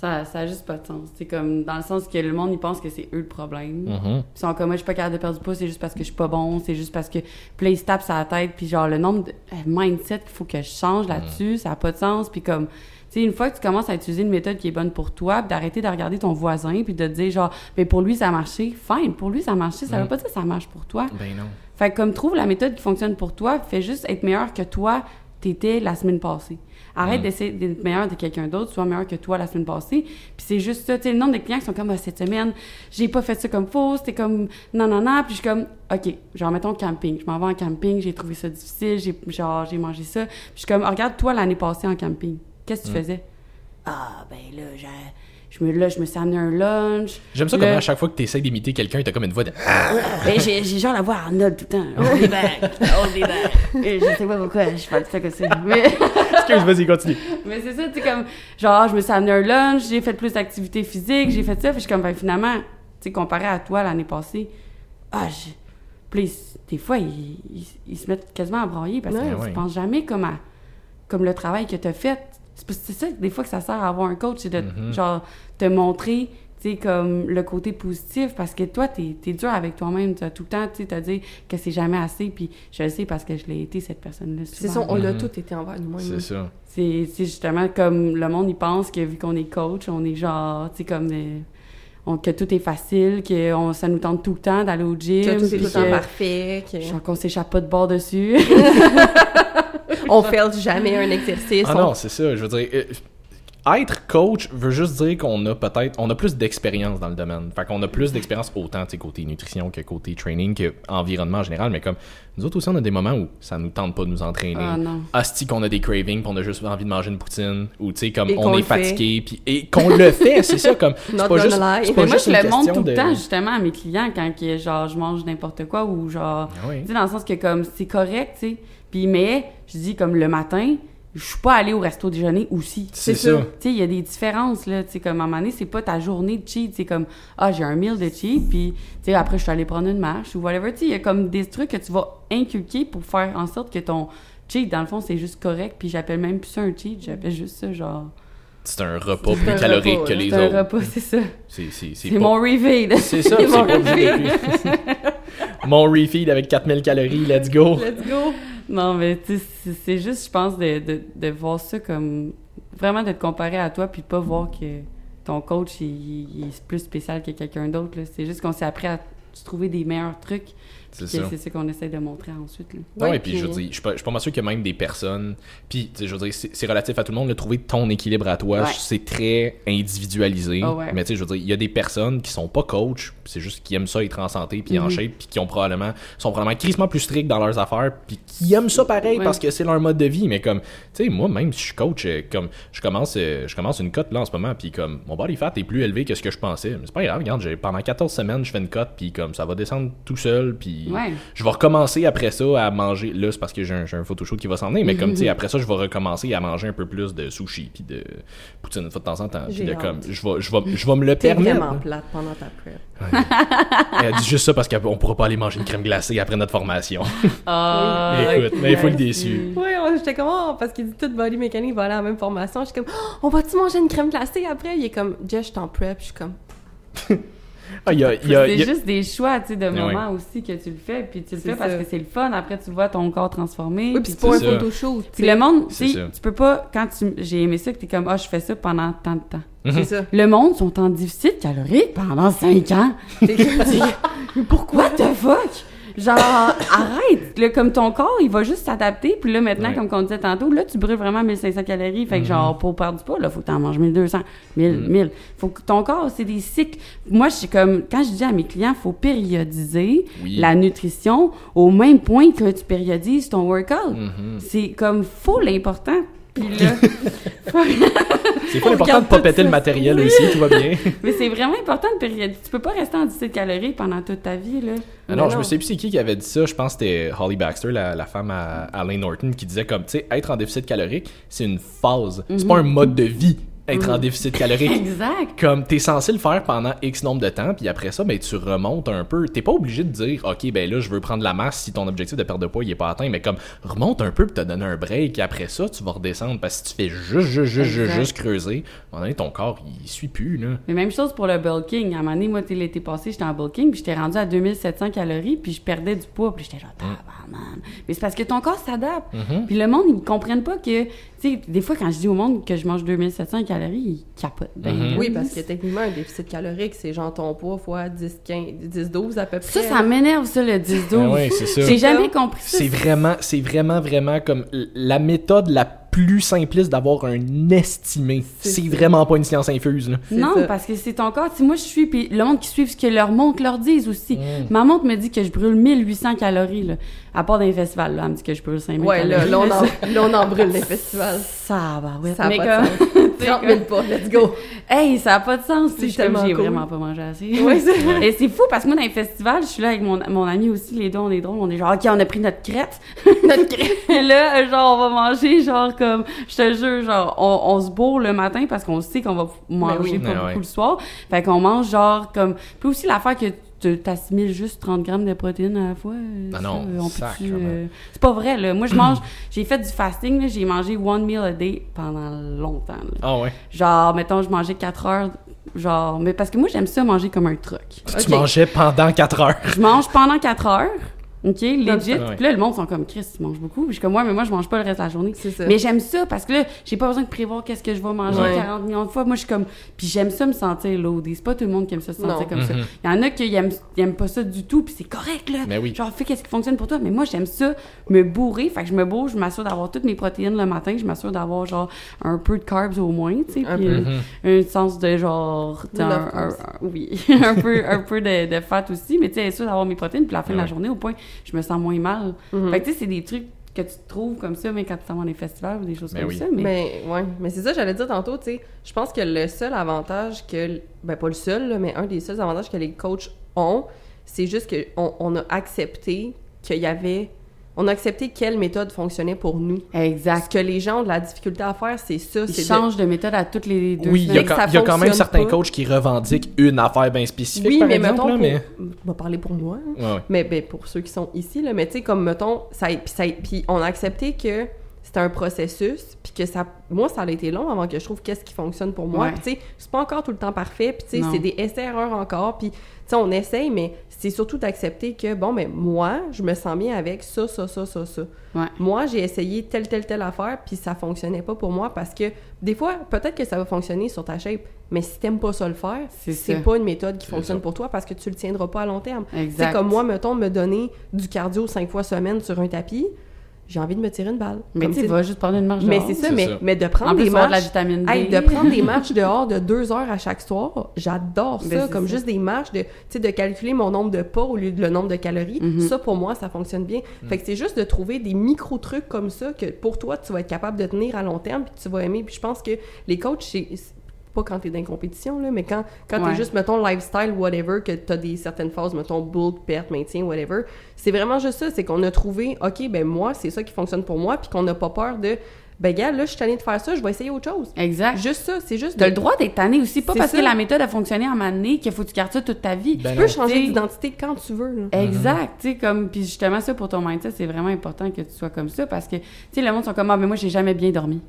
Ça, ça a juste pas de sens. C'est comme dans le sens que le monde, il pense que c'est eux le problème. Mhm. Ils sont comme moi, je suis pas capable de perdre du poids, c'est juste parce que je suis pas bon, c'est juste parce que. Puis là, ils se tapent sur la tête, puis genre, le nombre de euh, mindset qu'il faut que je change là-dessus, ça a pas de sens. Puis comme, tu sais, une fois que tu commences à utiliser une méthode qui est bonne pour toi, d'arrêter de regarder ton voisin, puis de te dire genre, mais pour lui, ça a marché, fine, pour lui, ça a marché, ça veut Mm. pas dire que ça marche pour toi. Ben non. Fait que comme trouve la méthode qui fonctionne pour toi, fais juste être meilleur que toi t'étais la semaine passée. Arrête Mm. d'essayer d'être meilleur de quelqu'un d'autre, sois meilleur que toi la semaine passée. Puis c'est juste ça, tu sais, le nombre de clients qui sont comme Ah, cette semaine, j'ai pas fait ça comme faux, c'était comme non non non, puis je suis comme OK, genre mettons camping, je m'en vais en camping, j'ai trouvé ça difficile, j'ai genre j'ai mangé ça. Puis je suis comme regarde toi l'année passée en camping. Qu'est-ce que tu Mm. faisais? Ah ben là, j'ai je me, là, je me suis amené un lunch. J'aime ça Là- comment à chaque fois que tu essaies d'imiter quelqu'un, t'as comme une voix de. Ben, j'ai, j'ai genre la voix Arnold tout le temps. Hold me back, hold me back. Et je sais pas pourquoi je parle ça comme ça. Mais, Excuse, vas-y, continue. mais c'est ça, tu sais, comme, genre, je me suis amené un lunch, j'ai fait plus d'activités physiques, j'ai fait ça, puis je suis comme, ben, finalement, tu sais, comparé à toi l'année passée, ah. Puis ils- des fois, ils, ils, ils se mettent quasiment à brailler parce Ouais, qu'ils ouais. ne pensent jamais comme, à, comme le travail que tu as fait. C'est ça, des fois, que ça sert à avoir un coach, c'est de, Mhm. genre, te montrer, tu sais, comme le côté positif parce que toi, t'es es dur avec toi-même. Tu as tout le temps, tu sais, te dire que c'est jamais assez, puis je le sais parce que je l'ai été, cette personne-là. C'est ça, on l'a Mhm. tout été envers nous-mêmes. C'est ça. C'est c'est justement comme le monde, il pense que vu qu'on est coach, on est genre, tu sais, comme. des- on- que tout est facile, que on, ça nous tente tout le temps d'aller au gym. Que tout est tout le temps parfait, que- Genre qu'on s'échappe pas de bord dessus. on fait jamais un exercice. Ah on- non, c'est ça. Je veux dire, euh, être coach veut juste dire qu'on a peut-être, on a plus d'expérience dans le domaine. Fait qu'on a plus d'expérience autant, côté nutrition que côté training, que environnement en général. Mais comme nous autres aussi, on a des moments où ça nous tente pas de nous entraîner. Ah non. Asti qu'on a des cravings, puis on a juste envie de manger une poutine, ou tu sais, comme Et qu'on on est fatigué, puis et qu'on le fait, c'est ça, comme c'est pas gonna juste, lie. c'est pas Mais moi, juste je le montre tout le de- temps, justement, à mes clients quand que, genre, je mange n'importe quoi ou genre. Ah oui. Tu sais, dans le sens que, comme, c'est correct, tu sais. Puis, mais, je dis, comme, le matin, je suis pas allée au resto déjeuner aussi. C'est ça. Tu sais, il y a des différences, là. Tu sais, comme, à un moment donné, c'est pas ta journée de cheat. C'est comme, ah, j'ai un meal de cheat, puis, tu sais, après, je suis allée prendre une marche ou whatever. Tu sais, il y a comme des trucs que tu vas inculquer pour faire en sorte que ton cheat, dans le fond, c'est juste correct. Puis, j'appelle même plus ça un cheat, j'appelle juste ça, genre. C'est un repas plus un calorique repas, que les C'est un autres. repas, c'est ça. C'est c'est- c'est C'est pas- mon refeed. C'est ça, C'est mon refeed. Mon refeed avec 4000 calories, let's go. Let's go! Non, mais c'est- juste, je pense, de, de, voir ça comme. Vraiment de te comparer à toi, puis de pas voir que ton coach, il, il est plus spécial que quelqu'un d'autre. C'est juste qu'on s'est appris à trouver des meilleurs trucs. C'est ça. que qu'on essaie de montrer ensuite. là. Ouais, Ouais, puis puis- je veux dire, je suis pas, je suis pas mal sûr qu'il y a même des personnes. Puis, tu sais, je veux dire, c'est relatif à tout le monde. de trouver ton équilibre à toi, Ouais. c'est très individualisé. Ah ouais. Mais tu sais, je veux dire, il y a des personnes qui sont pas coach, c'est juste qui aiment ça être en santé, puis en Mhm. shape, puis qui ont probablement, sont probablement crissement plus stricts dans leurs affaires, puis qui aiment ça pareil Ouais. parce que c'est leur mode de vie. Mais comme, tu sais, moi, même si je suis coach, euh, comme, je commence, euh, je commence une cote là en ce moment, puis comme, mon body fat est plus élevé que ce que je pensais. Mais c'est pas grave, regarde, pendant 14 semaines, je fais une cote, puis comme, ça va descendre tout seul, puis Ouais. je vais recommencer après ça à manger. Là, c'est parce que j'ai un, un photoshoot qui va s'en venir, mais comme tu sais, après ça, je vais recommencer à manger un peu plus de sushi puis de poutine une fois de temps en temps. Puis J'ai de comme, je vais, je vais, je vais me le permettre. vraiment plate pendant ta prep. Elle dit juste ça parce qu'on pourra pas aller manger une crème glacée après notre formation. Ah, Écoute, mais il faut le déçu. Oui, j'étais comme, oh, parce qu'il dit tout body mécanique va aller à la même formation. Je suis comme, oh, on va-tu manger une crème glacée après? Il est comme, Jess, je t'en prep. Je suis comme, Ah, il y a, il y a- C'est il y a- juste des choix, tu sais, de moments aussi que tu le fais, puis tu le fais parce que c'est le fun. Après, tu vois ton corps transformé. oui, puis c'est pas un photoshoot. Puis le monde, tu tu peux pas, quand tu, j'ai aimé ça, que t'es comme, ah, je fais ça pendant tant de temps. Mhm. C'est ça. Le monde sont en déficit calorique pendant 5 ans. Comme, Pourquoi? What the fuck? Genre, arrête! Là, comme ton corps, il va juste s'adapter. Puis là, maintenant, Ouais. comme on disait tantôt, là, tu brûles vraiment 1500 calories. Fait que, Mhm. genre, pour perdre du poids, là, faut que t'en manges 1200, 1000, Mhm. 1000. Faut que ton corps, c'est des cycles. Moi, je suis comme, quand je dis à mes clients, faut périodiser Oui. la nutrition au même point que tu périodises ton workout. Mhm. C'est comme full important. Puis là, C'est pas important de pas péter le matériel aussi, tout va bien. mais c'est vraiment important de périodiser. Tu peux pas rester en 17 calories pendant toute ta vie, là. Ah non, je me sais plus c'est qui qui avait dit ça. Je pense que c'était Holly Baxter, la, la femme à Alain Norton, qui disait comme, tu sais, être en déficit calorique, c'est une phase. C'est pas un mode de vie, être en déficit calorique. Exact. Comme t'es censé le faire pendant X nombre de temps, puis après ça, ben tu remontes un peu. T'es pas obligé de dire, ok, ben là, je veux prendre la masse si ton objectif de perte de poids il est pas atteint, mais comme remonte un peu puis te donner un break, et après ça, tu vas redescendre parce que si tu fais juste, juste, juste, juste, juste creuser, à un moment donné, ton corps il suit plus là. Mais même chose pour le bulking. À un moment donné, moi, l'été passé, j'étais en bulking, puis j'étais rendu à 2700 calories, puis je perdais du poids, puis j'étais genre, tabarnak. Mais c'est parce que ton corps s'adapte. Mhm. Puis le monde, ils comprennent pas que, tu sais, des fois, quand je dis au monde que je mange 2700 calories, ils capotent. Ben, Mhm. oui, parce que techniquement, un déficit calorique, c'est genre ton poids fois 10, 15, 10, 12 à peu près. Ça, ça m'énerve, ça, le 10-12. Ah ouais, c'est ça. J'ai jamais compris ça. C'est vraiment, c'est vraiment, vraiment comme la méthode la plus simpliste d'avoir un estimé. C'est vraiment pas une science infuse là. Non, ça. parce que c'est ton corps. Tu sais, moi, je suis, puis le monde qui suit ce que leur montre leur disent aussi. Mm. Ma montre me dit que je brûle 1800 calories, là. À part dans les festivals, là, elle me dit que je brûle 5000 Ouais, là, calories. là, on en, là, on en brûle les festivals. Ça va, ouais. Ça a mais pas comme... de sens. 30 000 pas, let's go. Hey, ça a pas de sens. C'est tellement j'ai cool. vraiment pas mangé assez. Ouais, Et c'est fou parce que moi, dans les festivals, je suis là avec mon, mon ami aussi, les deux, on est drôles. On est genre, OK, on a pris notre crête. notre crête. Et là, genre, on va manger, genre, comme, je te jure, genre, on, on se bourre le matin parce qu'on sait qu'on va manger oui. pas Ouais, beaucoup ouais. le soir. Fait qu'on mange, genre, comme. Puis aussi, l'affaire que tu t'assimiles juste 30 grammes de protéines à la fois. ça, non, euh, on euh, C'est pas vrai, là. Moi, je mange, j'ai fait du fasting. J'ai mangé one meal a day pendant longtemps, là. Ah ouais. Genre, mettons, je mangeais 4 heures, genre, mais parce que moi, j'aime ça manger comme un truc. Tu mangeais pendant 4 heures. Je mange pendant 4 heures, OK, legit. Puis là, le monde sont comme, Chris, tu manges beaucoup. Puis je suis comme, ouais, mais moi, je mange pas le reste de la journée. C'est ça. Mais j'aime ça parce que là, j'ai pas besoin de prévoir qu'est-ce que je vais manger Ouais. 40 millions de fois. Moi, je suis comme, puis j'aime ça me sentir loadé. C'est pas tout le monde qui aime ça se sentir Non. comme ça. Mhm. Il y en a qui aiment, pas ça du tout, puis c'est correct, là. Mais oui. Genre, fais qu'est-ce qui fonctionne pour toi. Mais moi, j'aime ça, me bourrer. Fait que je me bourre, je m'assure d'avoir toutes mes protéines le matin. Je m'assure d'avoir, genre, un peu de carbs au moins, tu sais. Un puis un sens de genre un, oui un peu un peu de, de fat aussi mais tu sais sûr d'avoir mes protéines puis à la fin de la journée au point je me sens moins mal Mhm. fait que tu sais c'est des trucs que tu trouves comme ça mais quand tu t'en vas dans les festivals ou des choses Ben comme oui. ça mais, Mais ouais, mais c'est ça, j'allais dire tantôt, tu sais, je pense que le seul avantage que, ben pas le seul, là, mais un des seuls avantages que les coachs ont, c'est juste qu'on on a accepté qu'il y avait, on a accepté quelle méthode fonctionnait pour nous. Ce exact que les gens ont de la difficulté à faire, c'est ça, ils c'est de- changent de... méthode à toutes les deux Oui, il y, a quand, ça il y a quand même certains pas. coachs qui revendiquent une affaire bien spécifique, Oui, par mais exemple, mettons, là, pour... mais... je vais parler pour moi, hein. Ouais, ouais. Mais ben, pour ceux qui sont ici, là, mais tu sais, comme mettons, ça, puis ça- puis on a accepté que c'est un processus, puis que ça, moi, ça a été long avant que je trouve qu'est-ce qui fonctionne pour moi. Ouais. Puis, tu sais, c'est pas encore tout le temps parfait, puis, tu sais, c'est des essais-erreurs encore, puis, tu sais, on essaye, mais c'est surtout d'accepter que, bon, mais moi, je me sens bien avec ça, ça, ça, ça, ça. Ouais. Moi, j'ai essayé telle, telle, telle affaire, puis ça fonctionnait pas pour moi parce que, des fois, peut-être que ça va fonctionner sur ta shape, mais si t'aimes pas ça le faire, C'est pas une méthode qui fonctionne ça. pour toi parce que tu le tiendras pas à long terme. C'est comme moi, mettons, me donner du cardio cinq fois semaine sur un tapis, j'ai envie de me tirer une balle. Mais tu sais, tu- va juste prendre une marche mais dehors. c'est ça, C'est mais, ça. mais de prendre En plus, des de la marches. vitamine D. Hey, de prendre des marches dehors de deux heures à chaque soir, j'adore Ben, ça, comme ça. juste des marches, de, tu sais, de calculer mon nombre de pas au lieu de le nombre de calories. Mhm. Ça, pour moi, ça fonctionne bien. Fait que c'est juste de trouver des micro-trucs comme ça que pour toi, tu vas être capable de tenir à long terme puis tu vas aimer. Puis je pense que les coachs, pas quand t'es dans une compétition, là, mais quand, quand Ouais. t'es juste, mettons, lifestyle, whatever, que t'as des certaines phases, mettons, bulk, perte, maintien, whatever, c'est vraiment juste ça, c'est qu'on a trouvé, OK, ben moi, c'est ça qui fonctionne pour moi, puis qu'on n'a pas peur de, ben gars, là, je suis tannée de faire ça, je vais essayer autre chose. Exact. Juste ça, c'est juste T'as de- le droit d'être tanné aussi, pas parce ça. que la méthode a fonctionné en année qu'il faut que tu gardes ça toute ta vie. Ben Tu non. peux changer d'identité quand tu veux. là. Exact, tu sais, comme, puis justement, ça, pour ton mindset, c'est vraiment important que tu sois comme ça, parce que, tu sais, le monde sont comme, ah, mais moi, j'ai jamais bien dormi.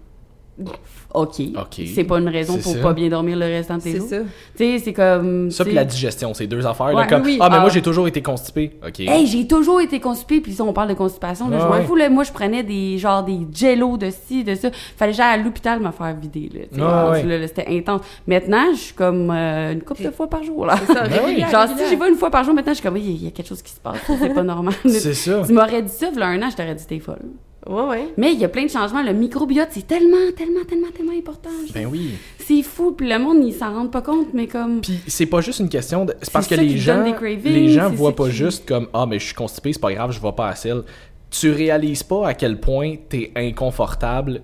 OK. OK. C'est pas une raison C'est pour ça. pas bien dormir le restant de tes C'est jours? ça. Tu sais, c'est comme... Ça puis la digestion, c'est deux affaires. Ouais, là, comme, oui, oui. ah, mais moi, Ah. j'ai toujours été constipé. OK. Hey, j'ai toujours été constipée, puis ça, on parle de constipation, là, je m'en ouais. fous, là, moi, je prenais des, genre, des jello de ci, de ça, fallait j'aille à l'hôpital me faire vider, là, Ouais, là, c'était intense. Maintenant, je suis comme euh, une couple de fois par jour, là. C'est ça, Ben Genre, si j'y vais une fois par jour, maintenant, je suis comme, oui, il y a quelque chose qui se passe, c'est pas normal. C'est ça. Tu m'aurais dit ça, il y a un an, je t'aurais dit, t'es folle. Ouais, ouais. Mais il y a plein de changements. Le microbiote, c'est tellement, tellement, tellement, tellement important. Ben oui. C'est fou, puis le monde, ils s'en rendent pas compte, mais comme... Puis c'est pas juste une question de. C'est parce que les gens, des cravings, les gens voient pas qui- juste comme ah mais je suis constipé, c'est pas grave, je vais pas à selle. Tu réalises pas à quel point t'es inconfortable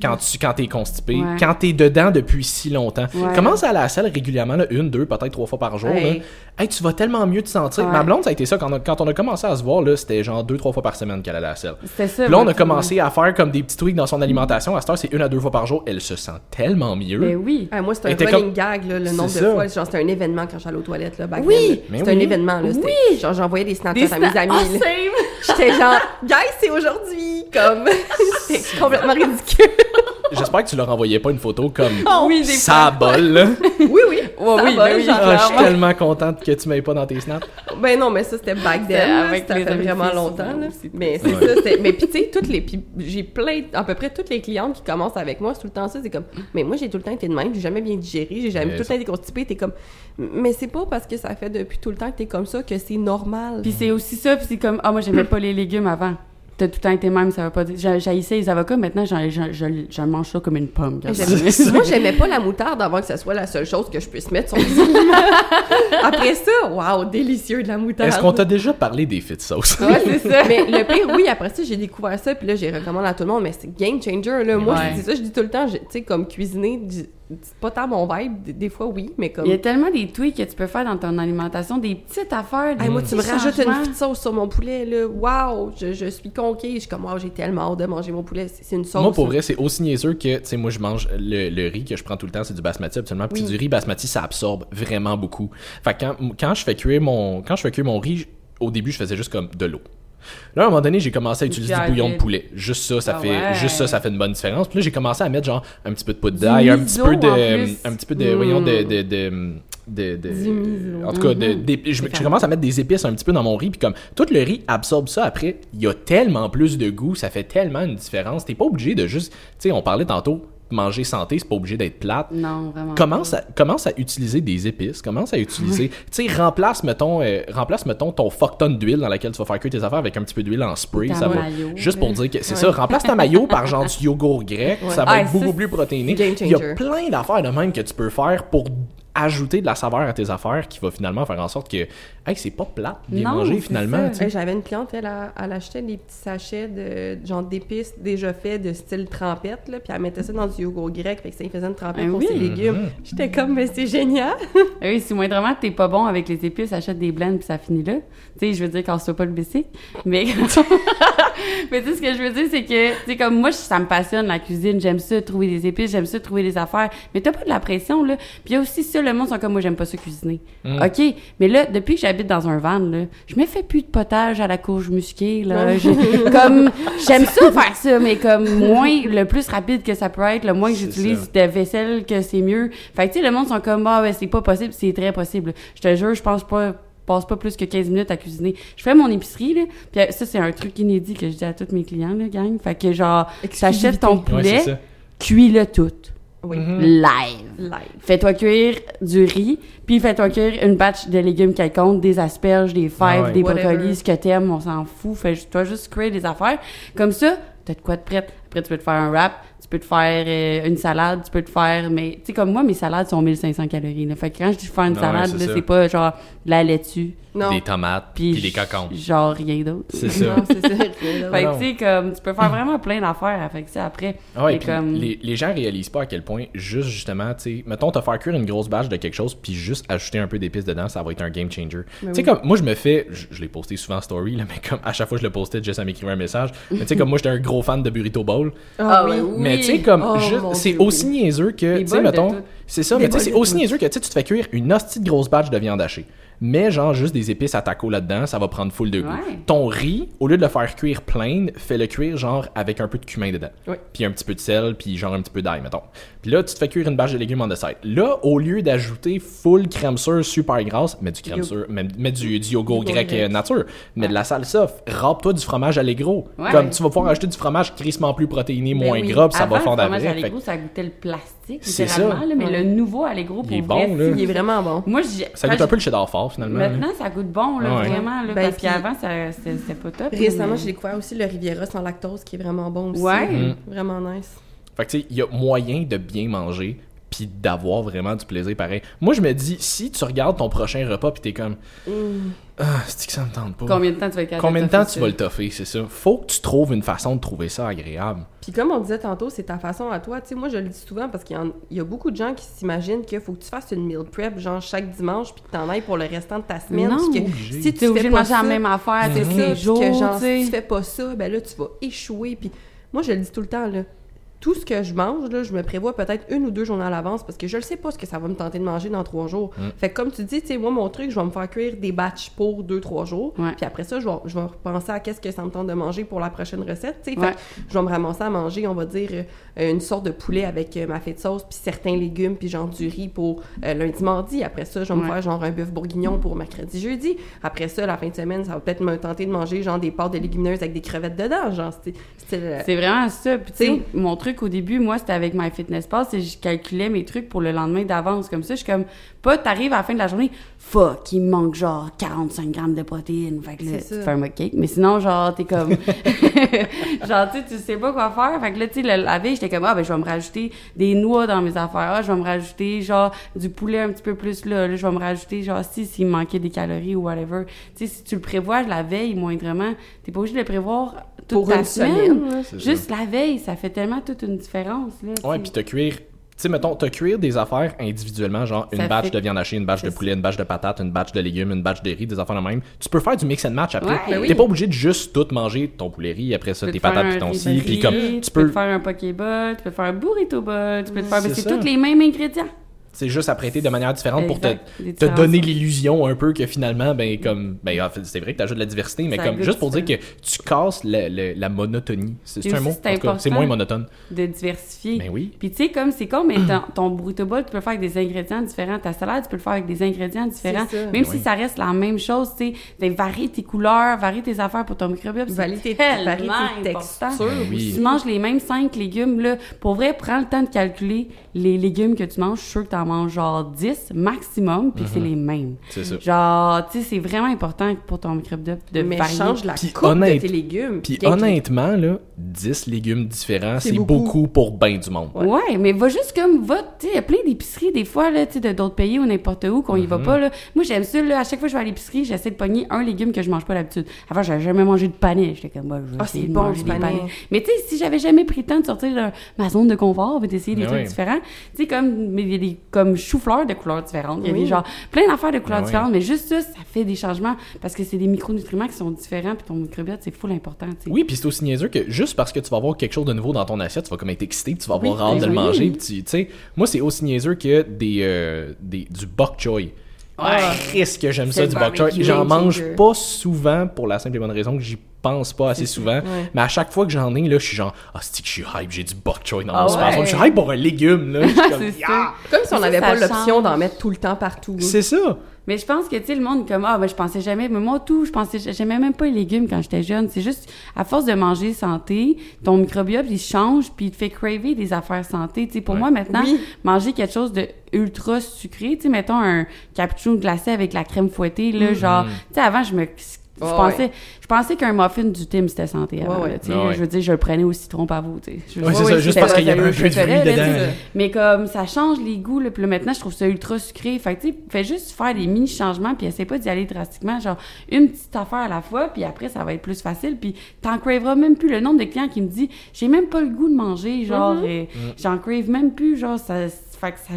quand tu quand t'es constipé, Ouais. quand t'es dedans depuis si longtemps. Ouais. Commence à aller à la selle régulièrement, là, une, deux, peut-être trois fois par jour. Hey. Là. Hey, tu vas tellement mieux te sentir. Ouais. Ma blonde, ça a été ça quand on a, quand on a commencé à se voir, là, c'était genre deux, trois fois par semaine qu'elle allait à la selle. C'était ça. Puis là, on a commencé à faire comme des petits tweaks dans son alimentation. À cette heure, c'est une à deux fois par jour. Elle se sent tellement mieux. Ben oui. Moi, c'est un running comme- gag, là, le nombre de C'est ça. fois. Genre, c'était un événement quand j'allais aux toilettes, là, back Oui! Mais C'était oui. un événement, là. c'était- Oui! Genre, j'envoyais des Snapchats à mes amis, same! J'étais genre, guys, c'est aujourd'hui! Comme, c'était complètement ridicule. J'espère que tu leur envoyais pas une photo comme Oui, des ça bol. là. oui, oui. Ouais, oui, ben oui. genre, Ah, je suis tellement contente que tu m'aies pas dans tes snaps. Ben non, mais ça, c'était back then. avec Ça fait vraiment longtemps, là. Mais c'est Ouais. ça. Mais puis, tu sais, toutes les... puis j'ai plein... À peu près toutes les clientes qui commencent avec moi, c'est tout le temps ça. C'est comme, mais moi, j'ai tout le temps été de même. J'ai jamais bien digéré. J'ai jamais Mais tout le temps été constipée. T'es comme... Mais c'est pas parce que ça fait depuis tout le temps que t'es comme ça que c'est normal. Puis c'est aussi ça, puis c'est comme, ah, moi, j'aimais pas les légumes avant. T'as tout le temps été même, ça veut pas dire. J'haïssais les avocats, maintenant, j'en- j'en- je, je mange ça comme une pomme. Moi, j'aimais pas la moutarde avant que ça soit la seule chose que je puisse mettre sur aliments. Après ça, waouh, délicieux de la moutarde. Est-ce qu'on t'a déjà parlé des fit sauce? Ouais, c'est ça. Mais le pire, oui, après ça, j'ai découvert ça, puis là, j'ai recommandé à tout le monde, mais c'est game changer, là. Moi, Ouais. c'est ça, je dis tout le temps, j'ai- tu sais, comme cuisiner, pas tant mon vibe, des, fois, oui, mais comme... Il y a tellement des tweaks que tu peux faire dans ton alimentation, des petites affaires. Des Hey, moi, tu me petits rajoutes une petite sauce sur mon poulet, là. Waouh! Je, je suis conquée. Je suis comme, waouh, j'ai tellement hâte de manger mon poulet. C'est une sauce. Moi, pour vrai, c'est aussi niaiseux que, tu sais, moi, je mange le, le riz que je prends tout le temps, c'est du basmati, absolument. Puis Oui. du riz basmati, ça absorbe vraiment beaucoup. Fait que quand, quand je fais cuire mon, quand je fais cuire mon riz, au début, je faisais juste comme de l'eau. Là, à un moment donné, j'ai commencé à utiliser du bouillon de poulet. Juste ça, ça Ah fait, ouais. juste ça, ça fait une bonne différence. Puis là, j'ai commencé à mettre genre un petit peu de poudre d'ail, un petit peu de, un petit peu de, Mm. voyons, de, de, de, en tout cas, de, Mhm. des- je, C'est je commence à mettre des épices un petit peu dans mon riz, puis comme tout le riz absorbe ça après, il y a tellement plus de goût, ça fait tellement une différence. T'es pas obligé de juste, tu sais, on parlait tantôt, manger santé, c'est pas obligé d'être plate. Non, vraiment. Commence à, commence à utiliser des épices, commence à utiliser, tu sais, remplace, mettons, euh, remplace, mettons, ton fuck ton d'huile dans laquelle tu vas faire cuire tes affaires avec un petit peu d'huile en spray, Ta ça va. mayo, Juste pour dire que c'est Ouais. ça, remplace ta maillot par genre du yogourt grec, Ouais. ça va Ah, être ça, beaucoup plus protéiné. Il y a plein d'affaires de même que tu peux faire pour ajouter de la saveur à tes affaires qui va finalement faire en sorte que, hey, c'est pas plate bien Non, manger finalement. Hey, J'avais une cliente, elle, elle, elle achetait des petits sachets de genre d'épices déjà faits de style trempette, là, puis elle mettait ça dans du yogourt grec, fait que ça lui faisait une trempette Ah pour oui. ses légumes. Mhm. J'étais comme, mais c'est génial! Ah Oui, si moindrement t'es pas bon avec les épices, achète des blends puis ça finit là. Tu sais, je veux dire qu'on soit pas le basic, mais mais tu sais ce que je veux dire c'est que tu sais comme moi ça me passionne la cuisine, j'aime ça trouver des épices, j'aime ça trouver des affaires, mais t'as pas de la pression là. Puis y a aussi ça le monde sont comme moi, j'aime pas ça cuisiner. Mm. OK, mais là, depuis que j'habite dans un van, là, je me fais plus de potage à la courge musquée, là. Comme, j'aime ça faire ça, mais comme moins, le plus rapide que ça peut être, le moins que j'utilise de vaisselle, que c'est mieux. Fait que, tu sais, le monde sont comme, ah, ouais, c'est pas possible, c'est très possible. Je te jure, je pense pas passe pas plus que 15 minutes à cuisiner. Je fais mon épicerie, là, puis ça, c'est un truc inédit que je dis à tous mes clients, là, gang. Fait que, genre, t'achètes ton poulet, cuis-le tout. Oui. Mhm. Live. Live. Fais-toi cuire du riz, puis fais-toi cuire une batch de légumes quelconques, des asperges, des fèves, Ah ouais. des Whatever. brocolis, ce que t'aimes, on s'en fout. Fais-toi juste cuire des affaires. Comme ça, t'as de quoi de prête. Après, tu peux te faire un wrap, tu peux te faire euh, une salade, tu peux te faire... Mais, tu sais, comme moi, mes salades sont 1500 calories. Là. Fait que quand je dis faire une Ah salade, c'est là, c'est pas genre la laitue, Non. Des tomates, puis des cocons. genre rien d'autre. C'est ça. Non, c'est ça. rien d'autre. Fait que, tu sais, comme, tu peux faire vraiment plein d'affaires. Fait que, tu sais, après, Ah ouais, comme... les, les gens réalisent pas à quel point, juste justement, tu sais, mettons, te faire cuire une grosse bâche de quelque chose, puis juste ajouter un peu d'épices dedans, ça va être un game changer. Tu sais, oui. comme moi, je me fais, je, je l'ai posté souvent en story, là, mais comme à chaque fois que je le postais, Jess, m'écrivait un message. Mais tu sais, comme moi, j'étais un gros fan de Burrito Bowl. Ah oui. ouais, oui. Mais tu sais, comme, Oh, juste- c'est aussi oui. niaiseux que, tu sais, mettons, tout. C'est ça, mais tu sais, c'est aussi niaiseux que, tu te fais cuire une hostie de grosse batch de viande hachée. Mais genre, juste des épices à taco là-dedans, ça va prendre full de goût. Ouais. Ton riz, au lieu de le faire cuire plein, fais-le cuire genre avec un peu de cumin dedans. Oui. Puis un petit peu de sel, puis genre un petit peu d'ail, mettons. Puis là, tu te fais cuire une bâche de légumes the side. Là, au lieu d'ajouter full crème sure super grasse, mets du crème sure, mets, mets du, du yogourt grec, grec. euh, nature, mets de la salsa, râpe-toi du fromage allégro. Ouais. Comme tu vas pouvoir ajouter du fromage crissement plus protéiné, Ben moins oui. gras, puis ça Avant, va fondre le fromage Allegro, ça goûtait le plastique, C'est littéralement, ça. là, mais Ouais. Le nouveau Allegro, pour Il est vrai, bon, là. Il est vraiment bon. Moi, j'ai- Ça quand goûte un peu le cheddar fort, finalement. là. Maintenant, ça goûte bon, là, Ouais. vraiment, là, Ben, parce puis- qu'avant, ça- c'était c'était pas top. Récemment, mais- j'ai découvert aussi le Riviera sans lactose qui est vraiment bon aussi. Ouais. Mm. Vraiment nice. Fait que tu sais, il y a moyen de bien manger puis d'avoir vraiment du plaisir pareil. Moi, je me dis, si tu regardes ton prochain repas puis t'es comme, ah, c'est que ça me tente pas? Combien de temps tu vas capable Combien de temps tu vas le toffer, c'est ça? Faut que tu trouves une façon de trouver ça agréable. Puis comme on disait tantôt, c'est ta façon à toi. Tu sais, moi, je le dis souvent parce qu'il y, en- il y a beaucoup de gens qui s'imaginent qu'il faut que tu fasses une meal prep, genre chaque dimanche, puis que t'en ailles pour le restant de ta semaine. Non. que Obligé. si tu obligé fais de pas manger la ça, même affaire c'est tous ça, les puis jours, que genre, tu sais. si tu fais pas ça, ben là, tu vas échouer. Puis moi, je le dis tout le temps, là. Tout ce que je mange, là, je me prévois peut-être une ou deux journées à l'avance parce que je ne sais pas ce que ça va me tenter de manger dans trois jours. Mm. Fait que comme tu dis, tu sais, moi, mon truc, je vais me faire cuire des batchs pour deux, trois jours. Ouais. Puis après ça, je vais, je vais repenser à qu'est-ce que ça me tente de manger pour la prochaine recette, tu sais. Fait Ouais. que je vais me ramasser à manger, on va dire, euh, une sorte de poulet avec euh, ma fée de sauce, puis certains légumes, puis genre du riz pour euh, lundi, mardi. Après ça, je vais me faire genre un bœuf bourguignon pour mercredi, jeudi. Après ça, la fin de semaine, ça va peut-être me tenter de manger genre des pâtes de légumineuses avec des crevettes dedans. Genre, C'est vraiment ça. Puis, tu sais, mon truc au début, moi, c'était avec MyFitnessPal, c'est je calculais mes trucs pour le lendemain d'avance. Comme ça, je suis comme, pas, t'arrives à la fin de la journée, fuck, il me manque genre 45 grammes de protéines. Fait que là, tu te fais un mug cake. Mais sinon, genre, t'es comme, genre, tu sais, tu sais pas quoi faire. Fait que là, tu sais, la veille, j'étais comme, ah, ben, je vais me rajouter des noix dans mes affaires. Ah, je vais me rajouter, genre, du poulet un petit peu plus là. Là, je vais me rajouter, genre, si, s'il me manquait des calories ou whatever. Tu sais, si tu le prévois la veille, moindrement, t'es pas obligé de le prévoir toute pour ta une semaine. ça. Juste la veille, ça fait tellement toute une différence. Là, Ouais, puis te cuire. Tu sais, mettons, te cuire des affaires individuellement, genre une Ça batch fait- de viande hachée, une batch de poulet, une batch de patates, une batch de légumes, une batch de riz, des affaires de même. Tu peux faire du mix and match après. Ouais, ben T'es oui. pas obligé de juste tout manger ton poulet riz, après ça tes patates puis ton riz ci, puis comme tu tu peux peux te faire un pokéball, tu peux te faire un burrito ball, tu peux te faire. mais C'est c'est tous les mêmes ingrédients. C'est juste apprêter de manière différente pour te, te donner l'illusion un peu que finalement ben comme ben en fait, c'est vrai que t'ajoutes de la diversité mais Ça comme juste pour dire que tu casses la, la- la monotonie c'est un mot c'est moins monotone De diversifier. ben oui Puis tu sais, comme c'est con, mais ton, ton burrito bowl, tu peux le faire avec des ingrédients différents. Ta salade, tu peux le faire avec des ingrédients différents. Même Oui. si ça reste la même chose, tu sais, de varier tes couleurs, varier tes affaires pour ton microbiote. Varier tes- varier tes textures Ben oui. Si tu manges les mêmes 5 légumes, là, pour vrai, prends le temps de calculer les légumes que tu manges. Je suis sûre que tu en manges genre 10 maximum, puis c'est les mêmes. c'est ça Genre, tu sais, c'est vraiment important pour ton microbiote de mais varier. change la Puis coupe de tes légumes. puis honnêtement là 10 légumes différents C'est c'est beaucoup. beaucoup. pour ben du monde Ouais. mais va juste comme, va, tu sais, il y a plein d'épiceries des fois, là, tu sais, de d'autres pays ou n'importe où qu'on y Mhm. va pas, là. Moi, j'aime ça, là, à chaque fois que je vais à l'épicerie, j'essaie de pogner un légume que je mange pas d'habitude. Avant, j'avais jamais mangé de panais. J'étais comme, bah, je vais Ah, essayer de bon, manger des panais. Mais tu sais, si j'avais jamais pris le temps de sortir de ma zone de confort, d'essayer des Mais trucs différents, tu sais, comme, mais il y a des comme chou-fleurs de couleurs différentes. Il y a Oui. des genre plein d'affaires de couleurs Ah oui. différentes, mais juste ça, ça fait des changements parce que c'est des micronutriments qui sont différents, puis ton microbiote, c'est full important, tu sais. Oui, puis c'est aussi niaiseux que juste parce que tu vas avoir quelque chose de nouveau dans ton assiette, tu vas comme être excité, tu vas avoir Oui, hâte ben de le oui. manger. puis tu sais, moi, c'est aussi niaiseux que des, euh, des, du bok choy. Ah. Qu'est-ce que j'aime ça du le bok choy. barbecue J'en mange pas souvent pour la simple et bonne raison que j'y pense pas assez souvent. Mais à chaque fois que j'en ai, là, je suis genre, ah, c'est que je suis hype, j'ai du bok choy dans Ah mon ouais. Je suis hype pour un légume, là. Je suis comme, c'est Yeah! ça. Comme si on n'avait pas l'option d'en mettre tout le temps partout. C'est ça. Mais je pense que, tu sais, le monde est comme, ah, ben, je pensais jamais, mais moi, tout, je pensais, j'aimais même pas les légumes quand j'étais jeune. C'est juste, à force de manger santé, ton microbiote, il change, puis il te fait craver des affaires santé. Tu sais, pour Ouais. moi, maintenant, Oui. manger quelque chose de ultra sucré, tu sais, mettons un cappuccino glacé avec la crème fouettée, là, genre, tu sais, avant, je me, je Ouais, pensais, je pensais qu'un muffin du Tim, c'était santé avant, Ouais, ouais. là. Je veux dire, je le prenais au citron pavot, tu sais. Je- Ouais, c'est Oui, ça, oui, juste parce pas qu'il y avait un peu de fruits dedans. tu sais. là. Mais comme ça change les goûts, là, puis là, maintenant, je trouve ça ultra sucré. Fait que, tu sais, fais juste faire des mini-changements, puis essaie pas d'y aller drastiquement. Genre, une petite affaire à la fois, puis après, ça va être plus facile. Puis t'en craveras même plus. Le nombre de clients qui me dit j'ai même pas le goût de manger, genre, euh, j'en crave même plus, genre, ça. Fait que ça.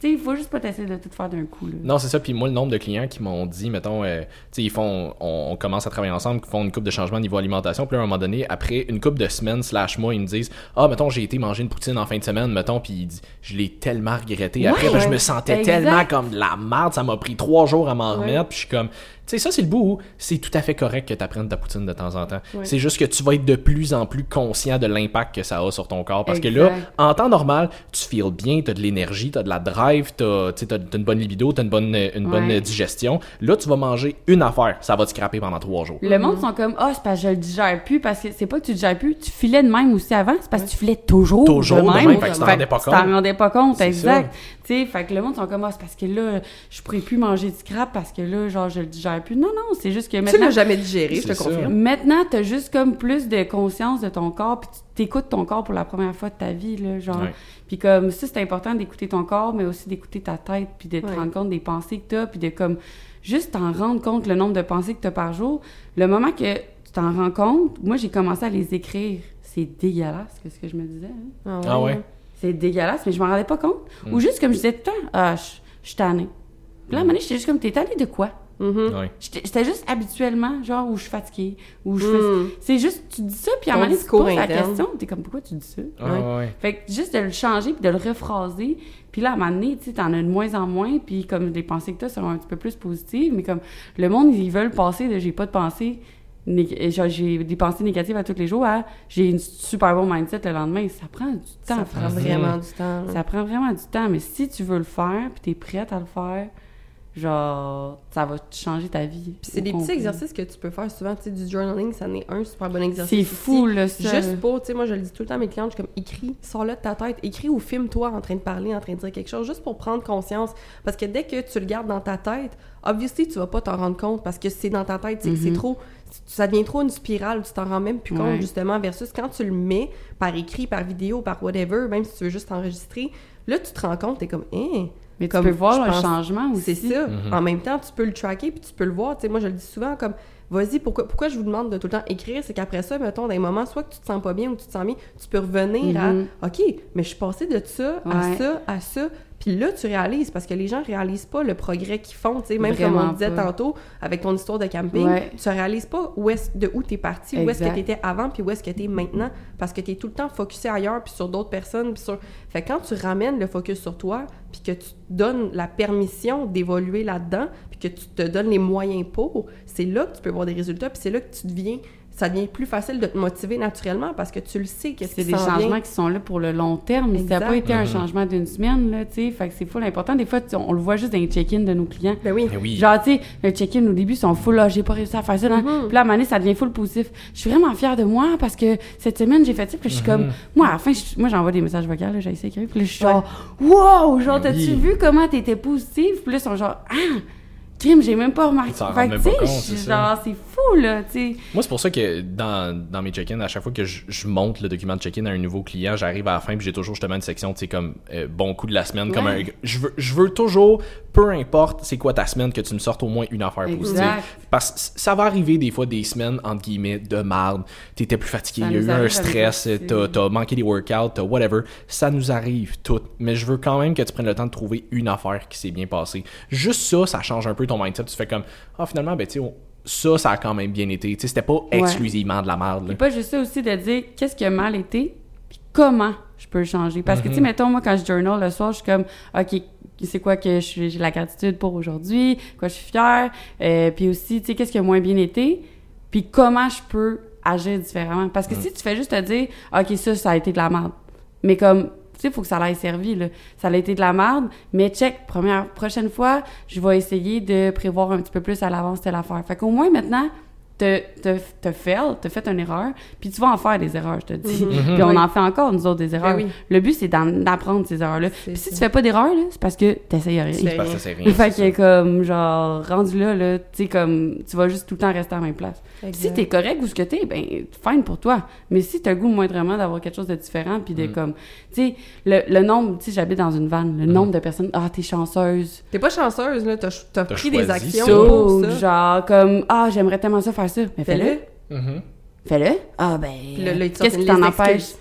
Tu sais, il faut juste pas t'essayer de tout faire d'un coup, là. Non, c'est ça. Puis moi, le nombre de clients qui m'ont dit, mettons, euh, tu sais, ils font, on, on commence à travailler ensemble, qui font une coupe de changement niveau alimentation. Puis à un moment donné, après une coupe de semaines slash mois, ils me disent, ah, mettons, j'ai été manger une poutine en fin de semaine, mettons, puis ils disent, je l'ai tellement regretté. Après, Ouais, ben, je me sentais Exact. tellement comme de la merde. Ça m'a pris trois jours à m'en Ouais. remettre. Puis je suis comme, sais, ça, c'est le bout où c'est tout à fait correct que tu apprennes ta poutine de temps en temps. Ouais. C'est juste que tu vas être de plus en plus conscient de l'impact que ça a sur ton corps. Parce que là, en temps normal, tu feels bien, t'as de l'énergie, t'as de la drive, t'as tu t'as une bonne libido, t'as une bonne, une bonne Ouais. digestion. Là, tu vas manger une affaire, ça va te scraper pendant trois jours. Le monde sont comme ah c'est parce que je le digère plus parce que c'est pas que tu digères plus tu filais de même aussi avant c'est parce que tu filais toujours Toujours de de même, même, fait que tu t'en rendais pas tu t'en compte. rendais pas compte exact tu sais fait que le monde sont comme ah c'est parce que là je pourrais plus manger du crap parce que là genre je le digère plus non non c'est juste que Tu maintenant l'as jamais digéré, je te ça. confirme. Maintenant, t'as juste comme plus de conscience de ton corps, puis tu t'écoutes ton corps pour la première fois de ta vie, là, genre. Ouais. Puis comme ça, c'est important d'écouter ton corps, mais aussi d'écouter ta tête, puis de te Ouais. rendre compte des pensées que t'as, puis de comme juste t'en rendre compte le nombre de pensées que t'as par jour. Le moment que tu t'en rends compte, moi j'ai commencé à les écrire. C'est dégueulasse, que ce que je me disais. hein. Ah ouais? C'est dégueulasse, mais je m'en rendais pas compte. Mm. Ou juste comme je disais tout le temps, ah, je je suis tannée. Puis là, à un moment donné, j'étais juste comme, t'es tannée de quoi? Ouais. J'étais juste habituellement, genre, où je suis fatiguée, où je Mm. fais... C'est juste, tu dis ça, puis à un moment donné, tu te poses la question, t'es comme, pourquoi tu dis ça? Ah ouais, ouais. Fait que juste de le changer, puis de le rephraser, puis là, à un moment donné, tu sais, t'en as de moins en moins, puis comme les pensées que t'as seront un petit peu plus positives, mais comme le monde, ils veulent passer de « j'ai pas de pensée genre, j'ai des pensées négatives à tous les jours à « j'ai une super bon mindset le lendemain », ça prend du temps. Ça prend vraiment du temps. Ça prend vraiment du temps, mais si tu veux le faire, puis t'es prête à le faire, genre, ça va changer ta vie. Puis c'est des petits exercices que tu peux faire souvent. Tu sais, du journaling, ça en est un super bon exercice. C'est fou, là, ça. Juste pour, tu sais, moi je le dis tout le temps à mes clientes, je suis comme écris, sors-le de ta tête, écris ou filme-toi en train de parler, en train de dire quelque chose, juste pour prendre conscience. Parce que dès que tu le gardes dans ta tête, obviously tu vas pas t'en rendre compte parce que c'est dans ta tête, c'est c'est Mhm. trop, ça devient trop une spirale, tu t'en rends même plus compte Ouais. justement, versus quand tu le mets par écrit, par vidéo, par whatever, même si tu veux juste enregistrer, là tu te rends compte, t'es comme, hein? Mais tu Comme peux voir pense- changement aussi. C'est ça. Mhm. En même temps, tu peux le tracker puis tu peux le voir. Tu sais, moi, je le dis souvent comme, vas-y, pourquoi, pourquoi je vous demande de tout le temps écrire? C'est qu'après ça, mettons, dans des moments, soit que tu te sens pas bien ou que tu te sens bien, tu peux revenir Mhm. à, OK, mais je suis passée de ça à Ouais. ça à ça. Puis là, tu réalises parce que les gens réalisent pas le progrès qu'ils font. Tu sais, même comme on disait pas. tantôt avec ton histoire de camping, Ouais. tu réalises pas où est de où tu es parti, où est-ce que tu étais avant puis où est-ce que tu es maintenant parce que tu es tout le temps focusé ailleurs puis sur d'autres personnes puis sur fait que quand tu ramènes le focus sur toi puis que tu te donnes la permission d'évoluer là-dedans puis que tu te donnes les moyens pour, c'est là que tu peux voir des résultats puis c'est là que tu deviens ça devient plus facile de te motiver naturellement parce que tu le sais que C'est des changements qui sont là pour le long terme. mais Ça n'a Exact. pas été un Mhm. changement d'une semaine, là, tu sais. Fait que c'est full important. Des fois, on le voit juste dans les check-in de nos clients. Ben oui. Mais oui. Genre, tu sais, le check-in au début, ils sont full, là, j'ai pas réussi à faire ça. Mhm. Puis là, à un moment donné, ça devient full positif. Je suis vraiment fière de moi parce que cette semaine, j'ai fait ça. Puis là, je suis comme, moi, à la fin, je- moi, j'envoie des messages vocaux, là, j'ai essayé d'écrire. Puis là, je suis genre, wow, genre, Mais t'as-tu oui. vu comment t'étais positive? Puis là, ils sont genre, ah, crime, j'ai même pas remarqué. Fait que, même tu pas sais, genre, c'est fou, là, tu sais. Moi, c'est pour ça que dans, dans mes check-in, à chaque fois que je, je monte le document de check-in à un nouveau client, j'arrive à la fin puis j'ai toujours justement une section, tu sais, comme euh, bon coup de la semaine. Comme un, je, veux, je veux toujours, peu importe c'est quoi ta semaine, que tu me sortes au moins une affaire positive. Parce que ça va arriver des fois des semaines, entre guillemets, de marde. T'étais plus fatigué, il y a eu un stress, t'as t'as manqué des workouts, t'as whatever. Ça nous arrive tout. Mais je veux quand même que tu prennes le temps de trouver une affaire qui s'est bien passée. Juste ça, ça change un peu ton mindset. Tu fais comme, ah, finalement, ben, tu sais, on- ça, ça a quand même bien été. Tu sais, c'était pas exclusivement de la merde. Et pas juste ça aussi de dire qu'est-ce qui a mal été, puis comment je peux le changer? Parce que, tu sais, mettons, moi, quand je journal le soir, je suis comme, OK, c'est quoi que j'ai la gratitude pour aujourd'hui, quoi je suis fière, euh, puis aussi, tu sais, qu'est-ce qui a moins bien été, puis comment je peux agir différemment? Parce que si tu fais juste te dire, OK, ça, ça a été de la merde, mais comme, tu sais, il faut que ça l'ait servi, là. Ça a été de la merde, mais check, première, prochaine fois, je vais essayer de prévoir un petit peu plus à l'avance telle affaire. Fait qu'au moins, maintenant, t'as fail, t'as fait une erreur, puis tu vas en faire des erreurs, je te dis. Puis on Oui. en fait encore, nous autres, des erreurs. oui. Le but, c'est d'en- d'apprendre ces erreurs-là. Puis si ça. tu fais pas d'erreurs, là, c'est parce que t'essayes rien. C'est- Parce que rien. Fait que comme, genre, rendu là, là, tu sais, comme, tu vas juste tout le temps rester à la même place. Puis si t'es correct où ce que t'es, ben, fine pour toi. Mais si t'as le goût moindrement d'avoir quelque chose de différent, puis de Mm. comme, tu sais, le, le nombre, tu sais, j'habite dans une vanne, Mm. le nombre de personnes, ah, t'es chanceuse. T'es pas chanceuse, là. T'as pris des actions ça. pour So, ça. genre, comme, ah, j'aimerais tellement ça faire ça. Mais fais-le. Fais-le. Mhm. Fais-le. Ah, ben, qu'est-ce qui t'en empêche?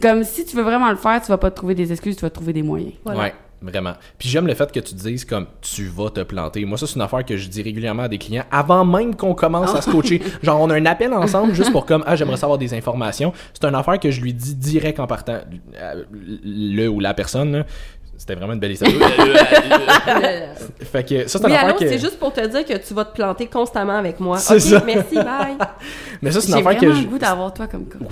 Comme, si tu veux vraiment le faire, tu vas pas te trouver des excuses, tu vas te trouver des moyens. Voilà. Ouais, vraiment. Puis j'aime le fait que tu dises comme tu vas te planter. Moi, ça, c'est une affaire que je dis régulièrement à des clients avant même qu'on commence à se coacher. Genre, on a un appel ensemble juste pour comme, ah, j'aimerais savoir des informations. C'est une affaire que je lui dis direct en partant. Euh, Le ou la personne, là. C'était vraiment une belle histoire. fait que ça, c'est une Oui, affaire allô, que. c'est juste pour te dire que tu vas te planter constamment avec moi. C'est Ok, ça. merci, bye. Mais ça, c'est une J'ai affaire vraiment que le je. goût d'avoir toi comme coach.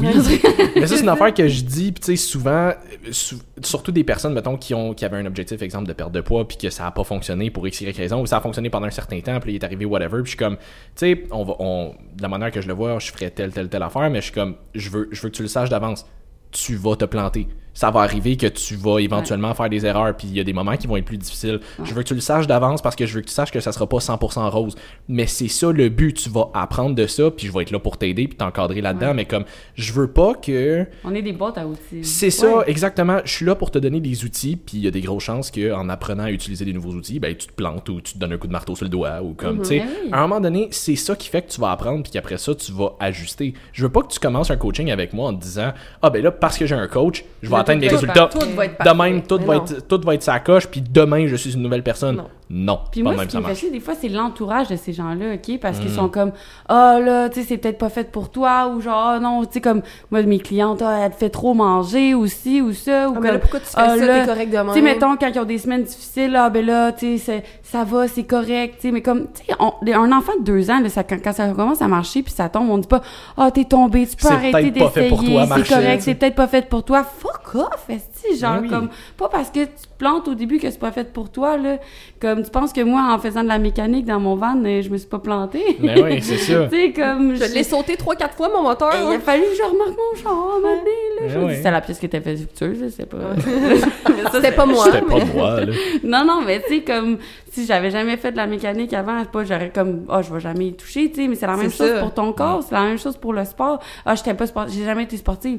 Mais ça, c'est une affaire que je dis, puis tu sais, souvent, euh, sou- surtout des personnes, mettons, qui, ont, qui avaient un objectif, exemple, de perte de poids, puis que ça a pas fonctionné pour X, Y raison, ou ça a fonctionné pendant un certain temps, puis il est arrivé whatever, puis je suis comme, tu sais, on va, on, de la manière que je le vois, je ferais telle, telle, telle affaire, mais je suis comme, je veux, je veux que tu le saches d'avance. Tu vas te planter. Ça va arriver que tu vas éventuellement faire des erreurs, puis il y a des moments qui vont être plus difficiles. Je veux que tu le saches d'avance parce que je veux que tu saches que ça sera pas 100% rose. Mais c'est ça le but. Tu vas apprendre de ça, puis je vais être là pour t'aider, puis t'encadrer là-dedans. Ouais. Mais comme, je veux pas que On est des boîtes à outils. c'est ça, exactement. Je suis là pour te donner des outils, puis il y a des grosses chances qu'en apprenant à utiliser des nouveaux outils, ben, tu te plantes ou tu te donnes un coup de marteau sur le doigt, ou comme, tu sais. Ben oui. À un moment donné, c'est ça qui fait que tu vas apprendre, puis qu'après ça, tu vas ajuster. Je veux pas que tu commences un coaching avec moi en te disant, ah ben là, parce que j'ai un coach, je vais atteindre tout mes va être résultats. Tout va être De même, tout Mais va, non. être, tout va être sa coche, puis demain, je suis une nouvelle personne. Non. Non, Puis pas moi, même ce qui ça me fait marche. chier, des fois, c'est l'entourage de ces gens-là, OK? Parce Mm. qu'ils sont comme, ah là, tu sais, c'est peut-être pas fait pour toi, ou genre, ah non, tu sais, comme, moi, mes clientes, ah, elle te fait trop manger, aussi, ou ça, ou Ah, comme, là, pourquoi tu fais ah, ça? là, T'es correct demain. Tu sais, mettons, quand ils ont des semaines difficiles, là, ben là, tu sais, ça va, c'est correct, tu sais, mais comme, tu sais, un enfant de deux ans, là, ça, quand, quand ça commence à marcher, puis ça tombe, on dit pas, ah, t'es tombé, tu peux arrêter d'essayer, toi, c'est correct, tu sais. c'est peut-être pas fait pour toi. Fuck off, esti, genre, Ben oui. comme, pas parce que tu te plantes au début que c'est pas fait pour toi, là. Comme, tu penses que moi, en faisant de la mécanique dans mon van, euh, je me suis pas plantée? Mais oui, c'est ça. tu sais, comme, Je l'ai sauté 3-4 fois, mon moteur. il a fallu que je remarque mon char, à un moment donné, là. C'est la pièce qui était infectueuse, je sais pas. C'était pas moi. C'était mais- pas moi, là. Non, non, mais tu sais, comme si j'avais jamais fait de la mécanique avant, c'est pas, j'aurais comme, ah, je vais jamais y toucher, tu sais, mais c'est la même chose ça. pour ton corps, c'est la même chose pour le sport. Ah, j'étais pas sport, j'ai jamais été sportive.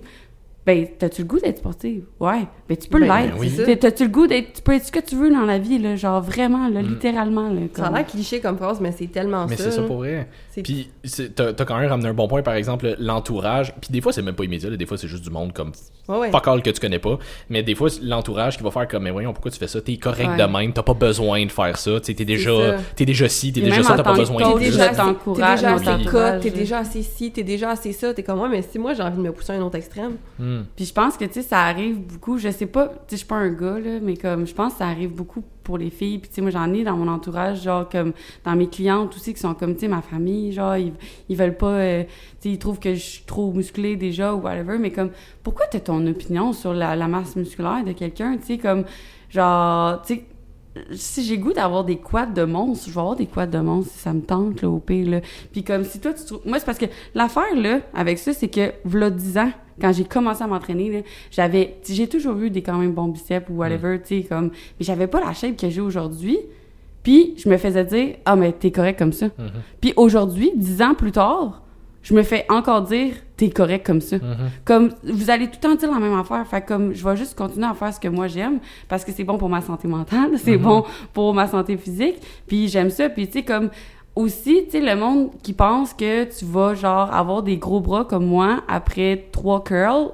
Ben, t'as-tu le goût d'être sportive? Ouais. Ben, tu peux Ben, l'être. oui. T'sais, T'as-tu le goût d'être, tu peux être ce que tu veux dans la vie, là, genre vraiment, là, littéralement, là. Ça a l'air cliché comme phrase, mais c'est tellement Mais ça. c'est ça pour vrai. Puis t'as t'as quand même ramené un bon point, par exemple, l'entourage. Puis des fois, c'est même pas immédiat, là. des fois, c'est juste du monde comme Ouais, ouais. fuck all que tu connais pas. Mais des fois, c'est l'entourage qui va faire comme, mais voyons, pourquoi tu fais ça? T'es correct Ouais. de même, t'as pas besoin de faire ça. T'es déjà, t'es déjà ci, t'es déjà ça, t'as pas besoin de déjà, t'encourage t'es déjà assez ton cut, entourage. t'es déjà assez ci, t'es déjà assez ça. T'es comme moi, mais si moi j'ai envie de me pousser à un autre extrême. Hmm. Puis je pense que, tu sais, ça arrive beaucoup, je sais pas, tu sais, je suis pas un gars, là, mais comme, je pense que ça arrive beaucoup pour les filles. Puis, tu sais, moi, j'en ai dans mon entourage, genre, comme, dans mes clientes aussi, qui sont comme, tu sais, ma famille, genre, ils, ils veulent pas, euh, tu sais, ils trouvent que je suis trop musclée déjà ou whatever, mais comme, pourquoi t'as ton opinion sur la, la masse musculaire de quelqu'un, tu sais, comme, genre, tu sais, si j'ai goût d'avoir des quads de monstre, je vais avoir des quads de monstre si ça me tente, là, au pire, là. Puis comme si toi, tu trouves... Moi, c'est parce que l'affaire, là, avec ça, c'est que, v'là 10 ans, quand j'ai commencé à m'entraîner, là, j'avais... J'ai toujours eu des quand même bons biceps ou whatever, tu sais, comme... Mais j'avais pas la shape que j'ai aujourd'hui. Puis je me faisais dire Ah, mais t'es correct comme ça. Mhm. Puis aujourd'hui, dix ans plus tard, je me fais encore dire T'es correct comme ça. Mhm. Comme vous allez tout le temps dire la même affaire. Fait comme je vais juste continuer à faire ce que moi j'aime parce que c'est bon pour ma santé mentale, c'est Mhm. bon pour ma santé physique. Puis j'aime ça. Puis tu sais, comme aussi, tu sais, le monde qui pense que tu vas genre avoir des gros bras comme moi après trois curls,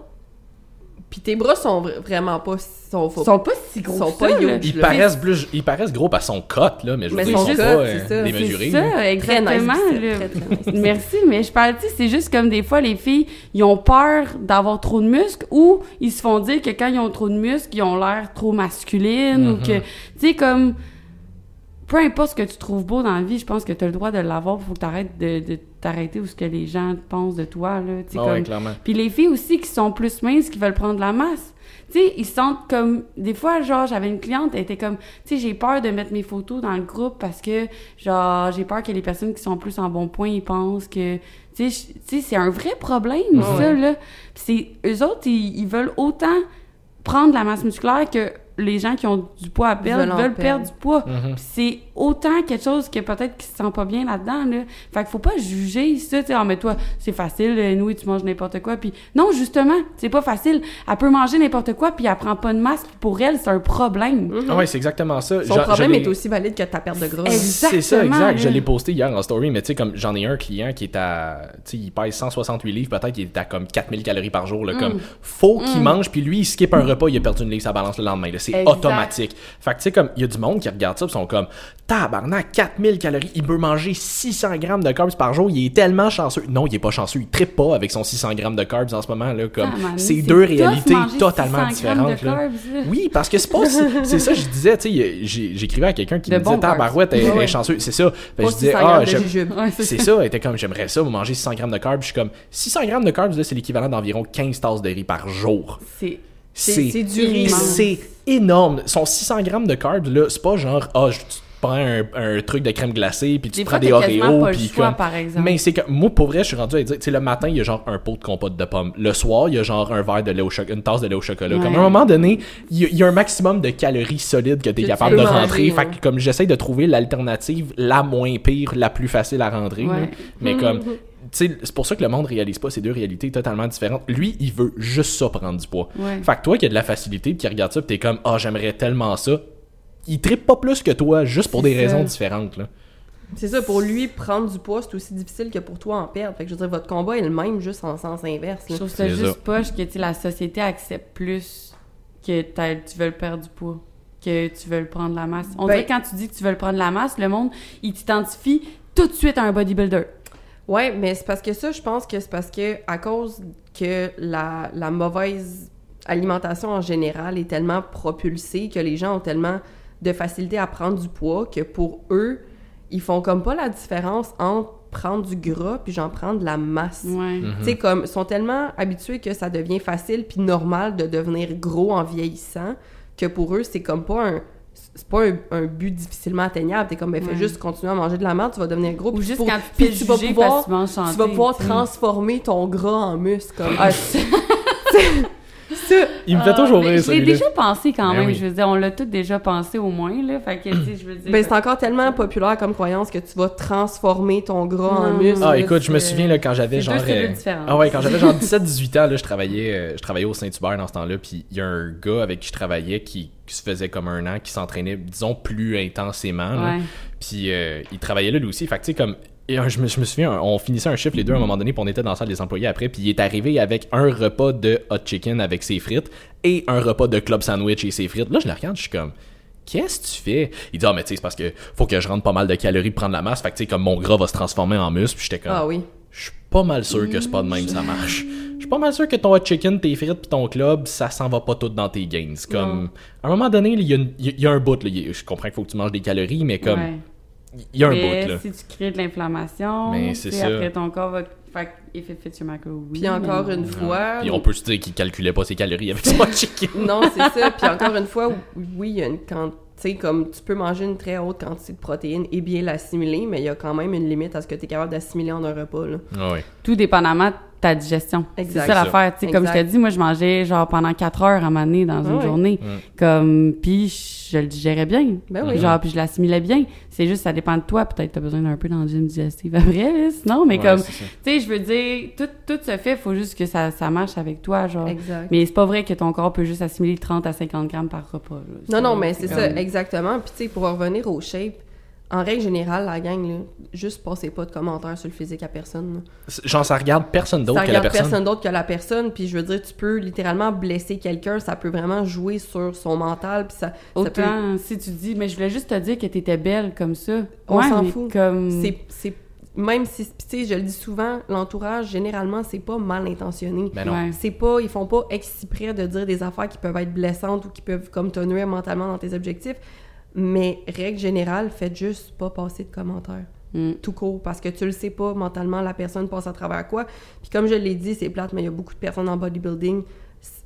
Puis tes bras sont vra- vraiment pas... Sont, faut- sont pas si gros sont pas ça, huge. Ils là. paraissent, plus, ils paraissent gros par son cote, là, mais je veux Mais dire, ils sont cut, pas c'est euh, ça. démesurés. C'est ça, Très exactement. nice, là. très, très nice. Merci, mais je parle, tu sais, c'est juste comme des fois, les filles, ils ont peur d'avoir trop de muscles ou ils se font dire que quand ils ont trop de muscles, ils ont l'air trop masculines ou Mhm. que, tu sais, comme, peu importe ce que tu trouves beau dans la vie, je pense que tu as le droit de l'avoir, faut que tu arrêtes de, de t'arrêter ou ce que les gens pensent de toi, là, Ah comme... ouais, clairement. Puis les filles aussi qui sont plus minces, qui veulent prendre de la masse. Tu sais, ils se sentent comme... Des fois, genre, j'avais une cliente, elle était comme... Tu sais, j'ai peur de mettre mes photos dans le groupe parce que, genre, j'ai peur que les personnes qui sont plus en bon point, ils pensent que... Tu sais, c'est un vrai problème, Ouais, ça, là. Puis c'est... Eux autres, ils, ils veulent autant prendre de la masse musculaire que les gens qui ont du poids à perdre Veulent veulent, en perdre perdre. du poids. Mhm. C'est autant quelque chose que peut-être qu'ils se sentent pas bien là-dedans, là. Fait qu'il faut pas juger ça, tu sais, ah, mais toi, c'est facile, euh, nous, tu manges n'importe quoi. Puis non, justement, c'est pas facile. Elle peut manger n'importe quoi, puis elle prend pas de masse, puis pour elle, c'est un problème. Mhm. Ah ouais, c'est exactement ça. Son problème je l'ai- est aussi valide que ta perte de gras. Exactement, C'est ça, exact. Je l'ai posté hier en story, mais tu sais, comme j'en ai un client qui est à. Tu sais, il pèse 168 livres, peut-être qu'il est à comme 4000 calories par jour. Là, Mm. Comme, faut qu'il mange, puis lui, il skip un repas, il a perdu une livre sa balance le lendemain. là. C'est automatique. Fait que tu sais, comme, il y a du monde qui regarde ça, puis sont comme, tabarnak, 4000 calories, il peut manger 600 grammes de carbs par jour, il est tellement chanceux. Non, il est pas chanceux, il trippe pas avec son 600 grammes de carbs en ce moment, là. Comme, Ah, c'est deux réalités totalement 600 grammes de différentes. là. carbs, là. Oui, parce que c'est pas. si- C'est ça, je disais, tu sais, j'ai- j'écrivais à quelqu'un qui De me disait, tabarouette, elle, Ouais, elle est ouais. chanceuse. C'est ça. Je disais, 600 ah. Ouais, c'est ça, elle était comme j'aimerais ça, vous manger 600 grammes de carbs. Je suis comme 600 grammes de carbs, là, c'est l'équivalent d'environ 15 tasses de riz par jour. C'est... C'est- c'est du riz. C'est énorme. Son 600 grammes de carbs, là, c'est pas genre, ah, te prends un, un truc de crème glacée, puis tu Des fois, prends des Oreos, puis choix, comme. par exemple. Mais c'est que moi, pour vrai, je suis rendu à dire, tu sais, le matin, il y a genre un pot de compote de pommes. Le soir, il y a genre un verre de lait au chocolat, une tasse de lait au chocolat. Ouais. Comme à un moment donné, il y, a- il y a un maximum de calories solides que tu es capable de rentrer. Fait que comme j'essaie de trouver l'alternative la moins pire, la plus facile à rentrer. Ouais. Mais comme, tu sais, c'est pour ça que le monde réalise pas ces deux réalités totalement différentes. Lui, il veut juste ça prendre du poids. Ouais. Fait que toi qui as de la facilité, puis qui regarde ça, t'es comme, ah, j'aimerais tellement ça. Il trippe pas plus que toi, juste pour des ça. raisons différentes. Là. C'est ça, pour lui, prendre du poids, c'est aussi difficile que pour toi en perdre. Fait que je veux dire, votre combat est le même, juste en sens inverse. Je trouve ça C'est juste ça. poche que la société accepte plus que tu veux perdre du poids, que tu veux prendre la masse. On Ben- dirait que quand tu dis que tu veux prendre la masse, le monde, il t'identifie tout de suite à un bodybuilder. Ouais, mais c'est parce que ça, je pense que c'est parce que à cause que la, la mauvaise alimentation en général est tellement propulsée que les gens ont tellement de facilité à prendre du poids que pour eux, ils font comme pas la différence entre prendre du gras puis j'en prendre de la masse. Ouais. Tu sais, comme, ils sont tellement habitués que ça devient facile puis normal de devenir gros en vieillissant que pour eux, c'est comme pas un. C'est pas un, un but difficilement atteignable. T'es comme, ben, fais Ouais. juste continuer à manger de la merde, tu vas devenir gros. Ou puis juste pour- quand tu puis tu vas pouvoir, tu tu vas transformer ton gras en muscle. Comme, Ah, ça, Il me fait Ah, toujours mais rire, Je l'ai déjà pensé quand Ben même. oui. Je veux dire, on l'a tous déjà pensé au moins, là. Fait que, je veux dire. ben, c'est encore tellement populaire comme croyance que tu vas transformer ton gras en muscle. Ah, écoute, je me souviens là, quand j'avais genre. deux euh. Ah ouais, quand j'avais genre 17-18 ans, là, je travaillais, euh, je travaillais au Saint-Hubert dans ce temps-là, puis il y a un gars avec qui je travaillais qui, qui se faisait comme un an, qui s'entraînait, disons, plus intensément. Ouais. Puis euh, il travaillait là lui aussi. Fait que tu sais, comme. et, je, me, je me souviens, on finissait un chiffre les deux à un moment donné, puis on était dans la salle des employés après, puis il est arrivé avec un repas de hot chicken avec ses frites et un repas de club sandwich et ses frites. Là, je le regarde, je suis comme. Qu'est-ce que tu fais? Il dit, ah, mais tu sais, c'est parce que faut que je rentre pas mal de calories pour prendre la masse. Fait que tu sais, comme mon gras va se transformer en muscle. Puis j'étais comme, Ah oui. je suis pas mal sûr que c'est pas de même ça marche. Je suis pas mal sûr que ton hot chicken, tes frites puis ton club, ça s'en va pas tout dans tes gains. Comme, à un moment donné, il y, a y un bout. là. Y a- Je comprends qu'il faut que tu manges des calories, mais comme, Ouais. Il y a un Mais bout. Là. si tu crées de l'inflammation, après ton corps va. Fait macro, oui. Puis encore une fois. Puis on peut se dire qu'il calculait pas ses calories avec son chicken. Non, c'est ça. Puis encore une fois, oui, il y a une quand tu sais comme tu peux manger une très haute quantité de protéines et bien l'assimiler, mais il y a quand même une limite à ce que tu es capable d'assimiler en un repas là. Ah ouais. Tout dépendamment de ta digestion. C'est ça l'affaire. Tu sais, comme je te dis, moi, je mangeais genre pendant quatre heures à m'année dans Ah une journée. Mm. Comme, puis je le digérais bien. Ben oui. Genre, puis je l'assimilais bien. C'est juste, ça dépend de toi. Peut-être t'as besoin d'un peu d'enzyme digestive après, là, sinon. Mais Ouais, comme, tu sais, je veux dire, tout, tout se fait. Faut juste que ça, ça marche avec toi, genre. Exact. Mais c'est pas vrai que ton corps peut juste assimiler 30 à 50 grammes par repas. là. Non, non, mais c'est ça, exactement. Puis, tu sais, pour revenir au shape, en règle générale, la gang, là, juste passez pas de commentaires sur le physique à personne. là. Genre, ça regarde personne d'autre Ça que la regarde personne. personne d'autre que la personne. Puis, je veux dire, tu peux littéralement blesser quelqu'un. Ça peut vraiment jouer sur son mental. Puis, ça, ça peut... Autant si tu dis, mais je voulais juste te dire que t'étais belle comme ça. On s'en fout. Comme... C'est, c'est- même si, tu sais, je le dis souvent, l'entourage, généralement, c'est pas mal intentionné. Ben non. Ouais. C'est pas, ils font pas exprès de dire des affaires qui peuvent être blessantes ou qui peuvent comme te nuire mentalement dans tes objectifs. Mais règle générale, faites juste pas passer de commentaires. Mm. Tout court, parce que tu le sais pas mentalement, la personne passe à travers quoi. Puis comme je l'ai dit, c'est plate, mais il y a beaucoup de personnes en bodybuilding,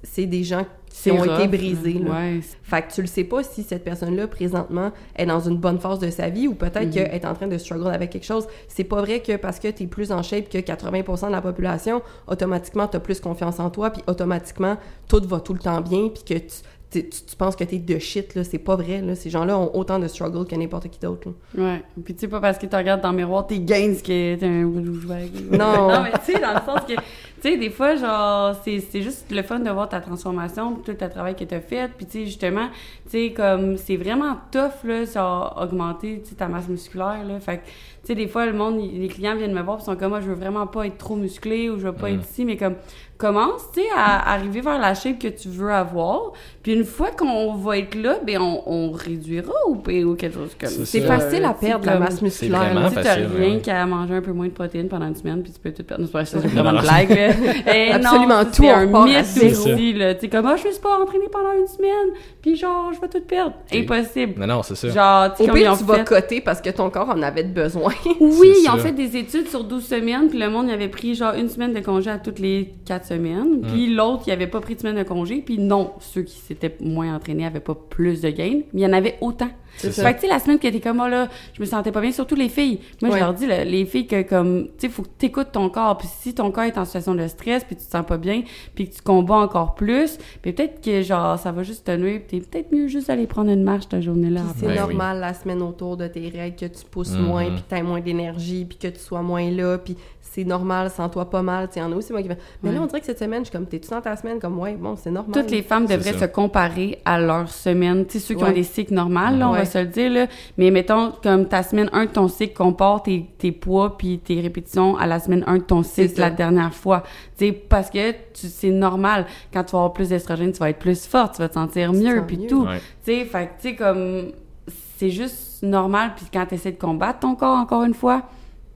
c'est des gens qui ont rough, été brisés. là. Ouais. Fait que tu le sais pas si cette personne-là, présentement, est dans une bonne phase de sa vie ou peut-être Mhm. qu'elle est en train de struggle avec quelque chose. C'est pas vrai que parce que tu es plus en shape que 80% de la population, automatiquement, tu as plus confiance en toi, puis automatiquement, tout va tout le temps bien, puis que tu, tu, tu- tu penses que tu es de shit. là. C'est pas vrai. Là. Ces gens-là ont autant de struggle que n'importe qui d'autre. Ouais. Puis tu sais, pas parce que tu regardes dans le miroir, t'es gains que t'es un. Non. non, mais tu sais, dans le sens que, tu sais, des fois, genre, c'est c'est juste le fun de voir ta transformation, puis tout le travail que t'as fait. Puis tu sais, justement, tu sais, comme, c'est vraiment tough, là, ça a augmenté, tu sais, ta masse musculaire, là. Fait que, tu sais, des fois, le monde, les clients viennent me voir, puis sont comme, moi, je veux vraiment pas être trop musclé ou je veux pas Mm. être ici, mais comme, commence, tu sais, à arriver vers la shape que tu veux avoir. Puis une fois qu'on va être là, ben on, on réduira ou, ou quelque chose comme C'est C'est ça. facile à perdre la masse musculaire. tu facile, rien ouais. qu'à manger un peu moins de protéines pendant une semaine, puis tu peux tout perdre. Non, c'est pas ça, c'est Non, vraiment non, une blague, là. Eh, Absolument non, tout C'est en un mythe aussi. Tu sais, comme, ah, je suis pas entraînée pendant une semaine, puis genre, je vais tout perdre. Impossible. Non, non, c'est ça. Genre, tu sais, Au pire, ont tu vas fait- coter parce que ton corps en avait besoin. Oui, ils ont ça. fait des études sur 12 semaines, puis le monde il avait pris genre une semaine de congé à toutes les 4 semaines, puis l'autre il avait pas pris de semaine de congé, puis non, ceux qui s'étaient moins entraînés avaient pas plus de gains, mais il y en avait autant. C'est Fait ça. que tu sais la semaine que t'es comme oh là, je me sentais pas bien, surtout les filles. Moi Ouais. je leur dis là, les filles que comme tu sais faut que t'écoutes ton corps, puis si ton corps est en situation de stress, puis tu te sens pas bien, puis que tu combats encore plus, puis peut-être que genre ça va juste te nuire, puis t'es peut-être mieux juste d'aller prendre une marche ta journée là. Puis après. c'est Ben oui. normal la semaine autour de tes règles que tu pousses Mhm. moins, puis que tu moins d'énergie, puis que tu sois moins là, puis c'est normal, sens-toi pas mal. Tu sais, y en a aussi moi qui Mais là, on dirait que cette semaine, je suis comme, t'es-tu dans ta semaine? Comme, ouais, bon, c'est normal. Toutes les femmes devraient ça. se comparer à leur semaine. Tu sais, ceux qui Ouais. ont des cycles normales, là, on Ouais. va se le dire, là. Mais mettons, comme ta semaine 1 de ton cycle compare tes, tes poids puis tes répétitions à la semaine 1 de ton cycle la dernière fois. Tu sais, parce que c'est normal. Quand tu vas avoir plus d'estrogène, tu vas être plus forte, tu vas te sentir Tu mieux sens puis mieux. tout. Ouais. Tu sais, fait que, tu sais, comme, c'est juste normal. Puis quand tu essaies de combattre ton corps, encore une fois,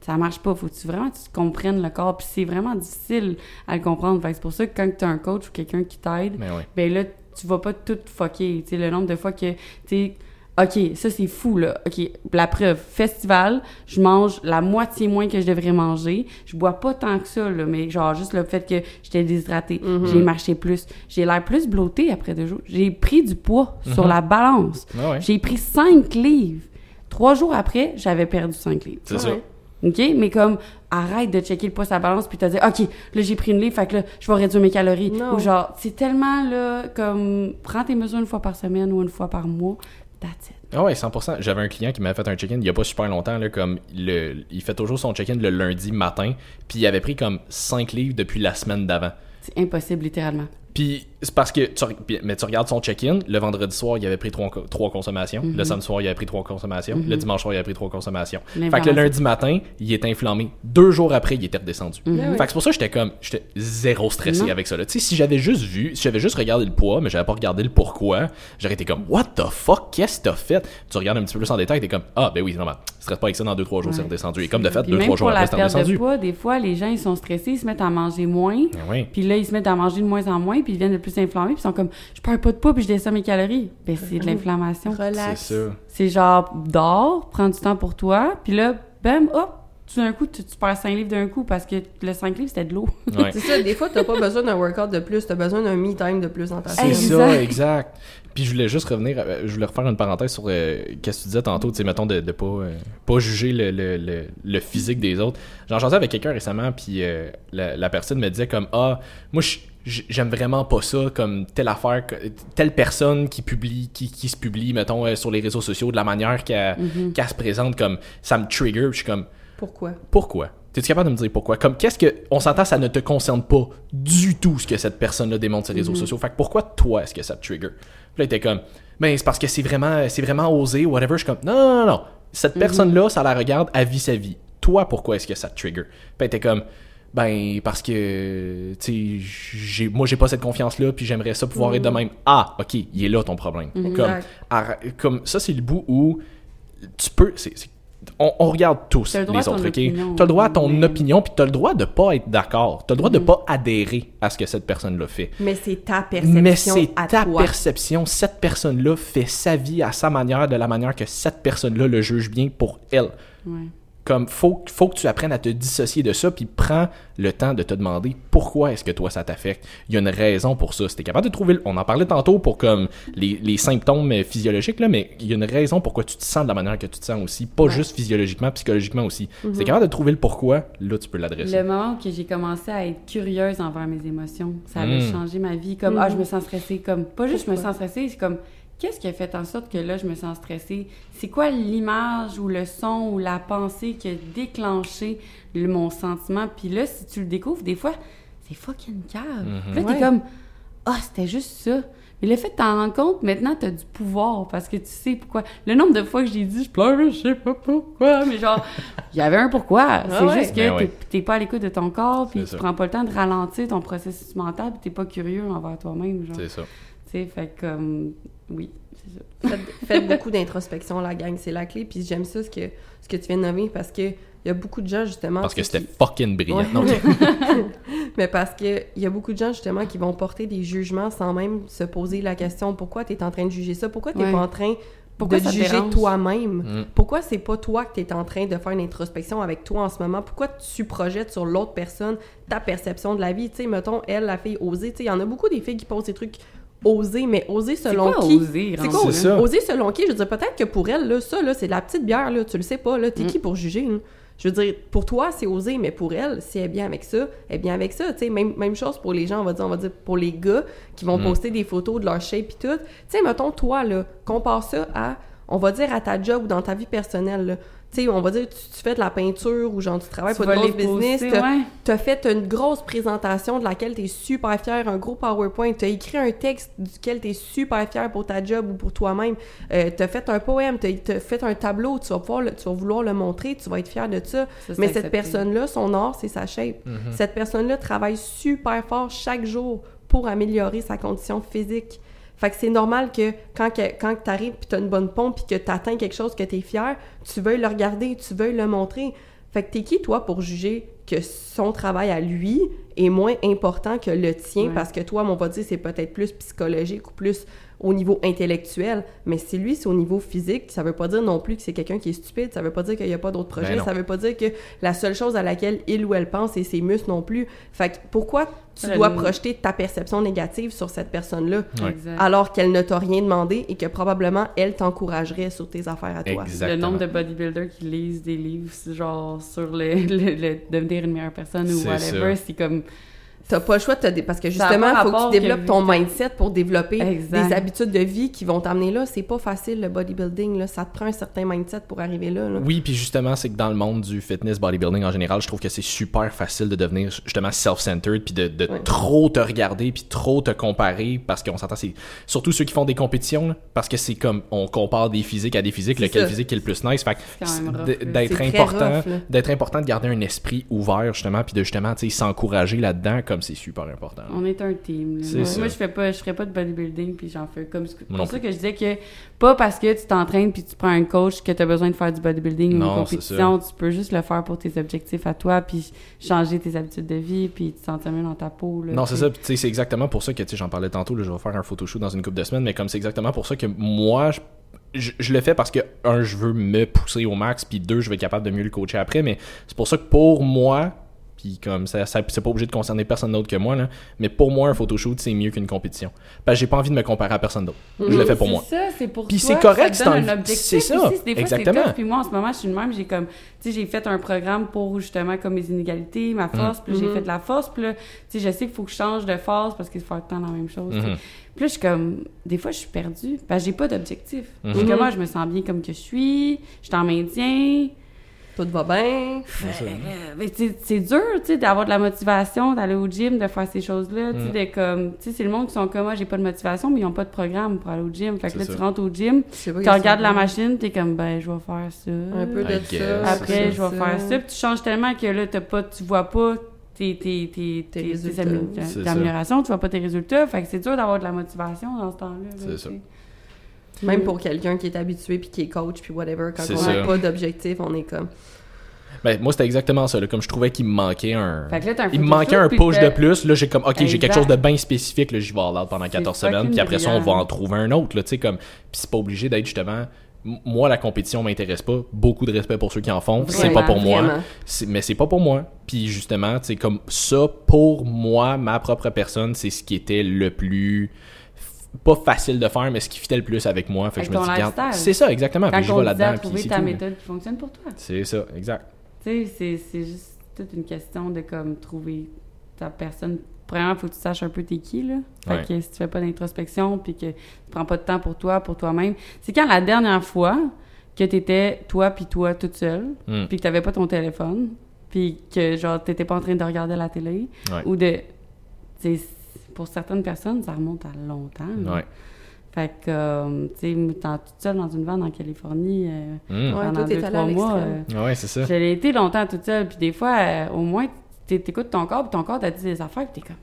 ça marche pas. Faut que tu vraiment tu comprennes le corps. Puis c'est vraiment difficile à le comprendre. Fait que c'est pour ça que quand tu as un coach ou quelqu'un qui t'aide, Mais ouais. ben là, tu vas pas tout fucker. Tu le nombre de fois que, tu OK, ça c'est fou, là. OK, la preuve, festival, je mange la moitié moins que je devrais manger. Je bois pas tant que ça, là, mais genre juste le fait que j'étais déshydratée, Mhm. j'ai marché plus, j'ai l'air plus blottée après deux jours. J'ai pris du poids sur Mhm. la balance. Ouais, ouais. J'ai pris 5 livres. Trois jours après, j'avais perdu 5 livres. C'est. Ouais. OK? Mais comme, arrête de checker le poids la balance puis te dire, OK, là, j'ai pris une livre, fait que là, je vais réduire mes calories. Non. Ou genre, c'est tellement, là, comme, prends tes mesures une fois par semaine ou une fois par mois. That's it. Ah ouais, 100%. J'avais un client qui m'avait fait un check-in il y a pas super longtemps, là, comme le, il fait toujours son check-in le lundi matin, puis il avait pris comme 5 livres depuis la semaine d'avant. C'est impossible, littéralement. Puis c'est parce que tu, mais tu regardes son check-in, le vendredi soir, il avait pris 3, consommations, Mhm. le samedi soir, il avait pris 3 consommations, le dimanche soir, il avait pris 3 consommations. Fait que le lundi matin, il était inflammé. Deux jours après, il était redescendu. Mhm. Ben. Fait que c'est pour ça que j'étais comme, j'étais zéro stressé avec ça. Tu sais, si j'avais juste vu, si j'avais juste regardé le poids, mais j'avais pas regardé le pourquoi, j'aurais été comme, what the fuck, qu'est-ce que t'as fait? Tu regardes un petit peu plus en détail, t'es comme, ah, ben oui, c'est normal. Stresse pas avec ça dans 2-3 jours, Ouais. c'est redescendu. Et comme de fait, Puis 2-3 même jours après, c'est perte de redescendu. poids, des fois, les gens, ils sont stressés, ils se mettent à manger moins. Ben. Puis là, ils se mettent à manger de moins en moins, puis ils viennent de plus inflammés, puis ils sont comme, je perds pas de poids, puis je descends mes calories. Ben, c'est de l'inflammation. C'est Relax. ça. C'est genre, dors, prends du temps pour toi, puis là, bam, hop, tout d'un coup, tu, tu perds 5 livres d'un coup parce que le 5 livres, c'était de l'eau. Ouais. C'est ça, des fois, t'as pas besoin d'un workout de plus, t'as besoin d'un me-time de plus dans ta C'est ça, Exact. Puis je voulais juste revenir, euh, je voulais refaire une parenthèse sur euh, qu'est-ce que tu disais tantôt, tu sais, mettons, de, de pas, euh, pas juger le, le, le, le physique des autres. J'en jasais avec quelqu'un récemment, puis euh, la, la personne me disait comme, ah, moi, j'aime vraiment pas ça, comme telle affaire, telle personne qui publie, qui, qui se publie, mettons, sur les réseaux sociaux, de la manière qu'elle qu'elle se présente, comme, ça me trigger, puis je suis comme, Pourquoi? pourquoi? T'es-tu capable de me dire pourquoi? Comme, qu'est-ce que. On s'entend, ça ne te concerne pas du tout ce que cette personne-là démontre sur les réseaux sociaux. Fait que pourquoi toi est-ce que ça te trigger? Puis là, il était comme, ben, c'est parce que c'est vraiment, c'est vraiment osé, whatever. Je suis comme, non, non, non, non. Cette personne-là, ça la regarde à vie sa vie. Toi, pourquoi est-ce que ça te trigger? Puis elle était comme, ben, parce que, tu sais, j'ai, moi, j'ai pas cette confiance-là, puis j'aimerais ça pouvoir être de même. Ah, ok, il est là ton problème. Comme, Exact. arr- comme, ça, c'est le bout où tu peux. c'est- on, on regarde tous le les autres, opinion, T'as le droit à ton mais- opinion, puis t'as le droit de pas être d'accord. T'as le droit de pas adhérer à ce que cette personne-là fait. Mais c'est ta perception Mais c'est ta toi. perception. Cette personne-là fait sa vie à sa manière, de la manière que cette personne-là le juge bien pour elle. Ouais. Comme, faut, faut que tu apprennes à te dissocier de ça, puis prends le temps de te demander pourquoi est-ce que toi ça t'affecte. Il y a une raison pour ça. Si t'es capable de trouver, le- on en parlait tantôt pour comme les, les symptômes euh, physiologiques, là, mais il y a une raison pourquoi tu te sens de la manière que tu te sens aussi. Pas juste physiologiquement, psychologiquement aussi. Si t'es capable de trouver le pourquoi, là, tu peux l'adresser. Le moment où que j'ai commencé à être curieuse envers mes émotions, ça avait Mm. changé ma vie. Comme, Mm. ah, je me sens stressée. Comme, pas juste je me sens stressée, c'est comme, qu'est-ce qui a fait en sorte que là, je me sens stressée? C'est quoi l'image ou le son ou la pensée qui a déclenché le- mon sentiment? Puis là, si tu le découvres, des fois, c'est fucking cave. Mhm. Puis là, Ouais. t'es comme, ah, c'était juste ça. Mais le fait de t'en rendre compte, maintenant, t'as du pouvoir parce que tu sais pourquoi. Le nombre de fois que j'ai dit, je pleure, je sais pas pourquoi, mais genre, il y avait un pourquoi. C'est ouais. juste que Ben t'es ouais. pas à l'écoute de ton corps, puis C'est tu ça. prends pas le temps de ralentir ton processus mental, puis t'es pas curieux envers toi-même, genre. C'est ça. Tu sais, fait que, comme, oui, c'est ça. Faites, faites beaucoup d'introspection, la gang, c'est la clé. Puis j'aime ça, ce que, ce que tu viens de nommer, parce que il y a beaucoup de gens, justement... Parce que c'était fucking brillant. Ouais. Non, Mais parce que il y a beaucoup de gens, justement, qui vont porter des jugements sans même se poser la question pourquoi tu es en train de juger ça? Pourquoi tu n'es Ouais. pas en train Pourquoi de juger toi-même? Mm. Pourquoi c'est pas toi que tu es en train de faire une introspection avec toi en ce moment? Pourquoi tu projettes sur l'autre personne ta perception de la vie? Tu sais, mettons, elle, la fille osée, tu sais, il y en a beaucoup des filles qui posent des trucs osés, mais C'est selon quoi qui? oser, C'est quoi C'est ça. oser selon qui? Je veux dire, peut-être que pour elle, là, ça, là, c'est de la petite bière, là, tu le sais pas, là, t'es Mm. qui pour juger? Je veux dire, pour toi, c'est osé, mais pour elle, si elle est bien avec ça, elle est bien avec ça. Tu sais, même, même chose pour les gens, on va dire, on va dire pour les gars qui vont Mm. poster des photos de leur shape et tout. Tu sais, mettons, toi, là, compare ça à, on va dire, à ta job ou dans ta vie personnelle, là. Tu sais, on va dire, tu, tu fais de la peinture ou genre, tu travailles Tu pour les business, ouais. T'as fait une grosse présentation de laquelle t'es super fier, un gros PowerPoint. T'as écrit un texte duquel t'es super fier pour ta job ou pour toi-même. Euh, t'as fait un poème, t'as t'as fait un tableau. Tu vas, pouvoir le- tu vas vouloir le montrer, tu vas être fier de ça. Mais cette personne-là, son art, c'est sa shape. Mm-hmm. Cette personne-là travaille super fort chaque jour pour améliorer sa condition physique. Fait que c'est normal que quand, que, quand tu arrives puis tu as une bonne pompe puis que tu atteins quelque chose que tu es fier, tu veuilles le regarder, tu veuilles le montrer. Fait que t'es qui, toi, pour juger que son travail à lui est moins important que le tien? Ouais. parce que toi, on va dire, c'est peut-être plus psychologique ou plus au niveau intellectuel, mais si lui, c'est au niveau physique, ça veut pas dire non plus que c'est quelqu'un qui est stupide, ça veut pas dire qu'il y a pas d'autres projets, Ben ça veut pas dire que la seule chose à laquelle il ou elle pense, c'est ses muscles non plus. Fait que pourquoi tu dois projeter ta perception négative sur cette personne-là alors qu'elle ne t'a rien demandé et que probablement elle t'encouragerait sur tes affaires à toi? Exact. Le nombre de Exactement. bodybuilders qui lisent des livres, genre sur le, le- le devenir une meilleure personne ou whatever, c'est comme. T'as pas le choix de te dé- parce que justement, il faut que tu développes que- ton mindset pour développer Exact. des habitudes de vie qui vont t'amener là. C'est pas facile le bodybuilding là, ça te prend un certain mindset pour arriver là. là. Oui, puis justement, c'est que dans le monde du fitness, bodybuilding en général, je trouve que c'est super facile de devenir justement self-centered, puis de, de Ouais. trop te regarder, puis trop te comparer, parce qu'on s'entend, c'est surtout ceux qui font des compétitions, là, parce que c'est comme on compare des physiques à des physiques, lequel ça. physique est le plus nice. Fait d'être important, d'être important de garder un esprit ouvert justement, puis de justement, tu sais, s'encourager là-dedans, comme c'est super important. On est un team. là. Moi, ça. moi, je fais pas, je ferais pas de bodybuilding puis j'en fais comme. C'est pour ça que je disais que pas parce que tu t'entraînes puis tu prends un coach que tu as besoin de faire du bodybuilding ou Non, une c'est compétition. Tu peux juste le faire pour tes objectifs à toi puis changer tes habitudes de vie puis te sentir mieux dans ta peau. Là, Non, c'est ça. Puis, tu sais, c'est exactement pour ça que, tu sais, j'en parlais tantôt, là, je vais faire un photoshoot dans une couple de semaines, mais comme c'est exactement pour ça que moi, je- je, je le fais parce que, un, je veux me pousser au max, puis deux, je vais être capable de mieux le coacher après, mais c'est pour ça que pour moi, puis comme ça, ça c'est pas obligé de concerner personne d'autre que moi, là, mais pour moi, un photoshoot, c'est mieux qu'une compétition. Parce que j'ai pas envie de me comparer à personne d'autre. Je le fais pour C'est moi. ça, c'est pour Puis toi, c'est correct, c'est un objectif. c'est ça, aussi. Des fois, exactement. c'est. Puis moi, en ce moment, je suis de même, j'ai comme, tu sais, j'ai fait un programme pour justement comme mes inégalités, ma force, puis j'ai Mhm. fait de la force, puis là, tu sais, je sais qu'il faut que je change de force parce qu'il faut faire tout le temps la même chose. Mhm. Puis là, je suis comme, des fois, je suis perdue, parce que j'ai pas d'objectif. Parce que moi, je me sens bien comme que je suis, je suis en maintien. Tout va bien. Euh, c'est dur, tu sais, d'avoir de la motivation, d'aller au gym, de faire ces choses-là, tu sais, Mm. comme, tu sais, c'est le monde qui sont comme moi, j'ai pas de motivation, mais ils ont pas de programme pour aller au gym. Fait que là, ça. tu rentres au gym, tu regardes la machine, t'es comme, ben, je vais faire ça. Un peu de ça. Après, je vais faire ça. Puis tu changes tellement que là, t'as pas, tu vois pas tes, tes, tes, Tes améliorations, tu vois pas tes résultats. Fait que c'est dur d'avoir de la motivation dans ce temps-là. là, C'est ça. Même Mm. pour quelqu'un qui est habitué puis qui est coach puis whatever, quand on n'a pas d'objectif, on est comme. Ben, moi, c'était exactement ça. Là. Comme je trouvais qu'il me manquait un. Fait que là, t'as un Il me manquait un push de plus. Là, j'ai comme, OK, j'ai quelque chose de bien spécifique. Là, j'y vais all out pendant C'est 14 fucking semaines. Puis après ça, on va en trouver un autre. Là, tu sais, comme... Puis c'est pas obligé d'être justement. Moi, la compétition m'intéresse pas. Beaucoup de respect pour ceux qui en font. C'est pas pour moi. Mais c'est pas pour moi. Puis justement, c'est comme ça, pour moi, ma propre personne, c'est ce qui était le plus. Pas facile de faire, mais ce qui fitait le plus avec moi. Fait que je me dis, regarde, c'est ça, exactement. Quand Puis je vais là-dedans. Trouver ta tout. méthode qui fonctionne pour toi. C'est ça, exact. Tu sais, c'est- juste toute une question de comme trouver ta personne. Premièrement, il faut que tu saches un peu t'es qui, là. Fait Ouais. que si tu fais pas d'introspection puis que tu prends pas de temps pour toi, pour toi-même. C'est quand la dernière fois que t'étais toi puis toi toute seule, Mm. puis que t'avais pas ton téléphone, puis que genre t'étais pas en train de regarder la télé Ouais. ou de. Pour certaines personnes, ça remonte à longtemps. Ouais. Fait que, euh, tu sais, toute seule dans une vanne en Californie, euh, Mm. Ouais, pendant t'es deux, trois mois. euh, Ouais, c'est ça. je l'ai été longtemps toute seule, puis des fois, euh, au moins, t'é- t'écoutes ton corps, puis ton corps t'a dit des affaires, puis t'es comme,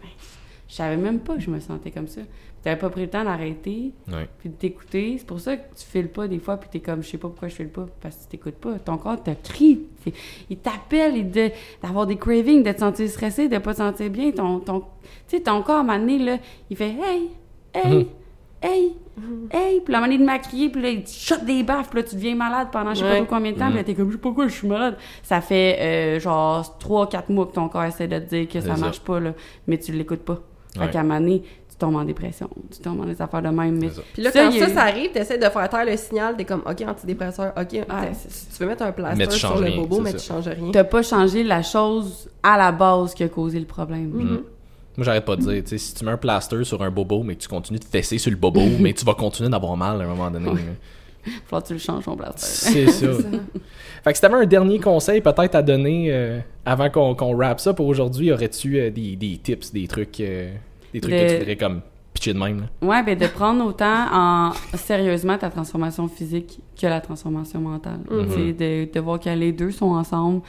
je savais même pas que je me sentais comme ça. Puis T'avais pas pris le temps d'arrêter, Ouais. puis de t'écouter. C'est pour ça que tu files pas des fois, puis t'es comme, je sais pas pourquoi je file pas, parce que tu t'écoutes pas. Ton corps te crie, il t'appelle, il de- d'avoir des cravings, de te sentir stressé, de pas te sentir bien. Ton, ton, tu sais, ton corps, à un moment donné, là, il fait, hey, hey, Mhm. hey, hey, puis la manière de maquiller, puis là, il te shot des baffes, puis là, tu deviens malade pendant je sais pas trop combien de temps, Mhm. puis là, t'es comme, je sais pas pourquoi je suis malade. Ça fait, euh, genre, 3-4 mois que ton corps essaie de te dire que ça ça. marche pas, là, mais tu l'écoutes pas. Fait Ouais. qu'à un moment donné, tu tombes en dépression, tu tombes dans des affaires de même, mais... Puis là, Ça, quand ça, ça arrive, t'essaies de faire taire le signal, t'es comme, OK, antidépresseur, OK, si tu veux mettre un Mais plaster tu sur le rien, bobo, mais ça. tu changes rien. T'as pas changé la chose à la base qui a causé le problème. Mm. Moi, j'arrête pas de dire, tu sais, si tu mets un plaster sur un bobo, mais que tu continues de fesser sur le bobo, mais tu vas continuer d'avoir mal à un moment donné. Faut que tu le changes, ton blaster. C'est ça. Fait que si t'avais un dernier conseil peut-être à donner euh, avant qu'on qu'on wrap ça pour aujourd'hui, aurais-tu euh, des, des tips, des trucs, euh, des trucs De- que tu voudrais comme pitcher de même? Là? Ouais, ben de prendre autant en sérieusement ta transformation physique que la transformation mentale. Tu sais, de, de voir que les deux sont ensemble,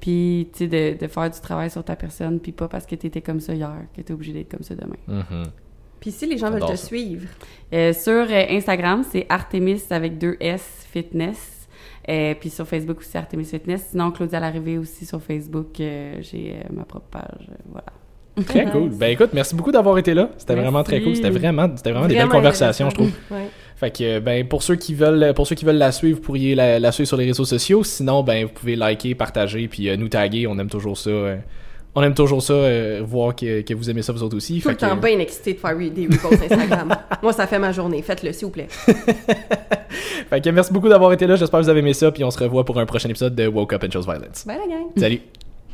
puis tu sais, de, de faire du travail sur ta personne, puis pas parce que t'étais comme ça hier que t'es obligé d'être comme ça demain. Mhm. Puis si les gens veulent te ça. suivre, Euh, sur euh, Instagram, c'est Artemis avec deux S Fitness. Euh, puis sur Facebook aussi, Artemis Fitness. Sinon, Claudia Larrivée aussi sur Facebook. euh, J'ai euh, ma propre page. voilà. Très cool. Ben écoute, merci beaucoup d'avoir été là. C'était vraiment très cool. C'était vraiment, c'était vraiment, des belles conversations, je trouve. Ouais. Fait que ben pour ceux qui veulent pour ceux qui veulent la suivre, vous pourriez la, la suivre sur les réseaux sociaux. Sinon, ben vous pouvez liker, partager, puis euh, nous taguer. On aime toujours ça. euh, on aime toujours ça, euh, voir que, que vous aimez ça vous autres aussi. Tout Fait le temps que- bien excité de faire des reposts Instagram. Moi, ça fait ma journée. Faites-le, s'il vous plaît. Fait que merci beaucoup d'avoir été là. J'espère que vous avez aimé ça. Puis on se revoit pour un prochain épisode de Woke Up and Chose Violence. Bye la gang! Salut!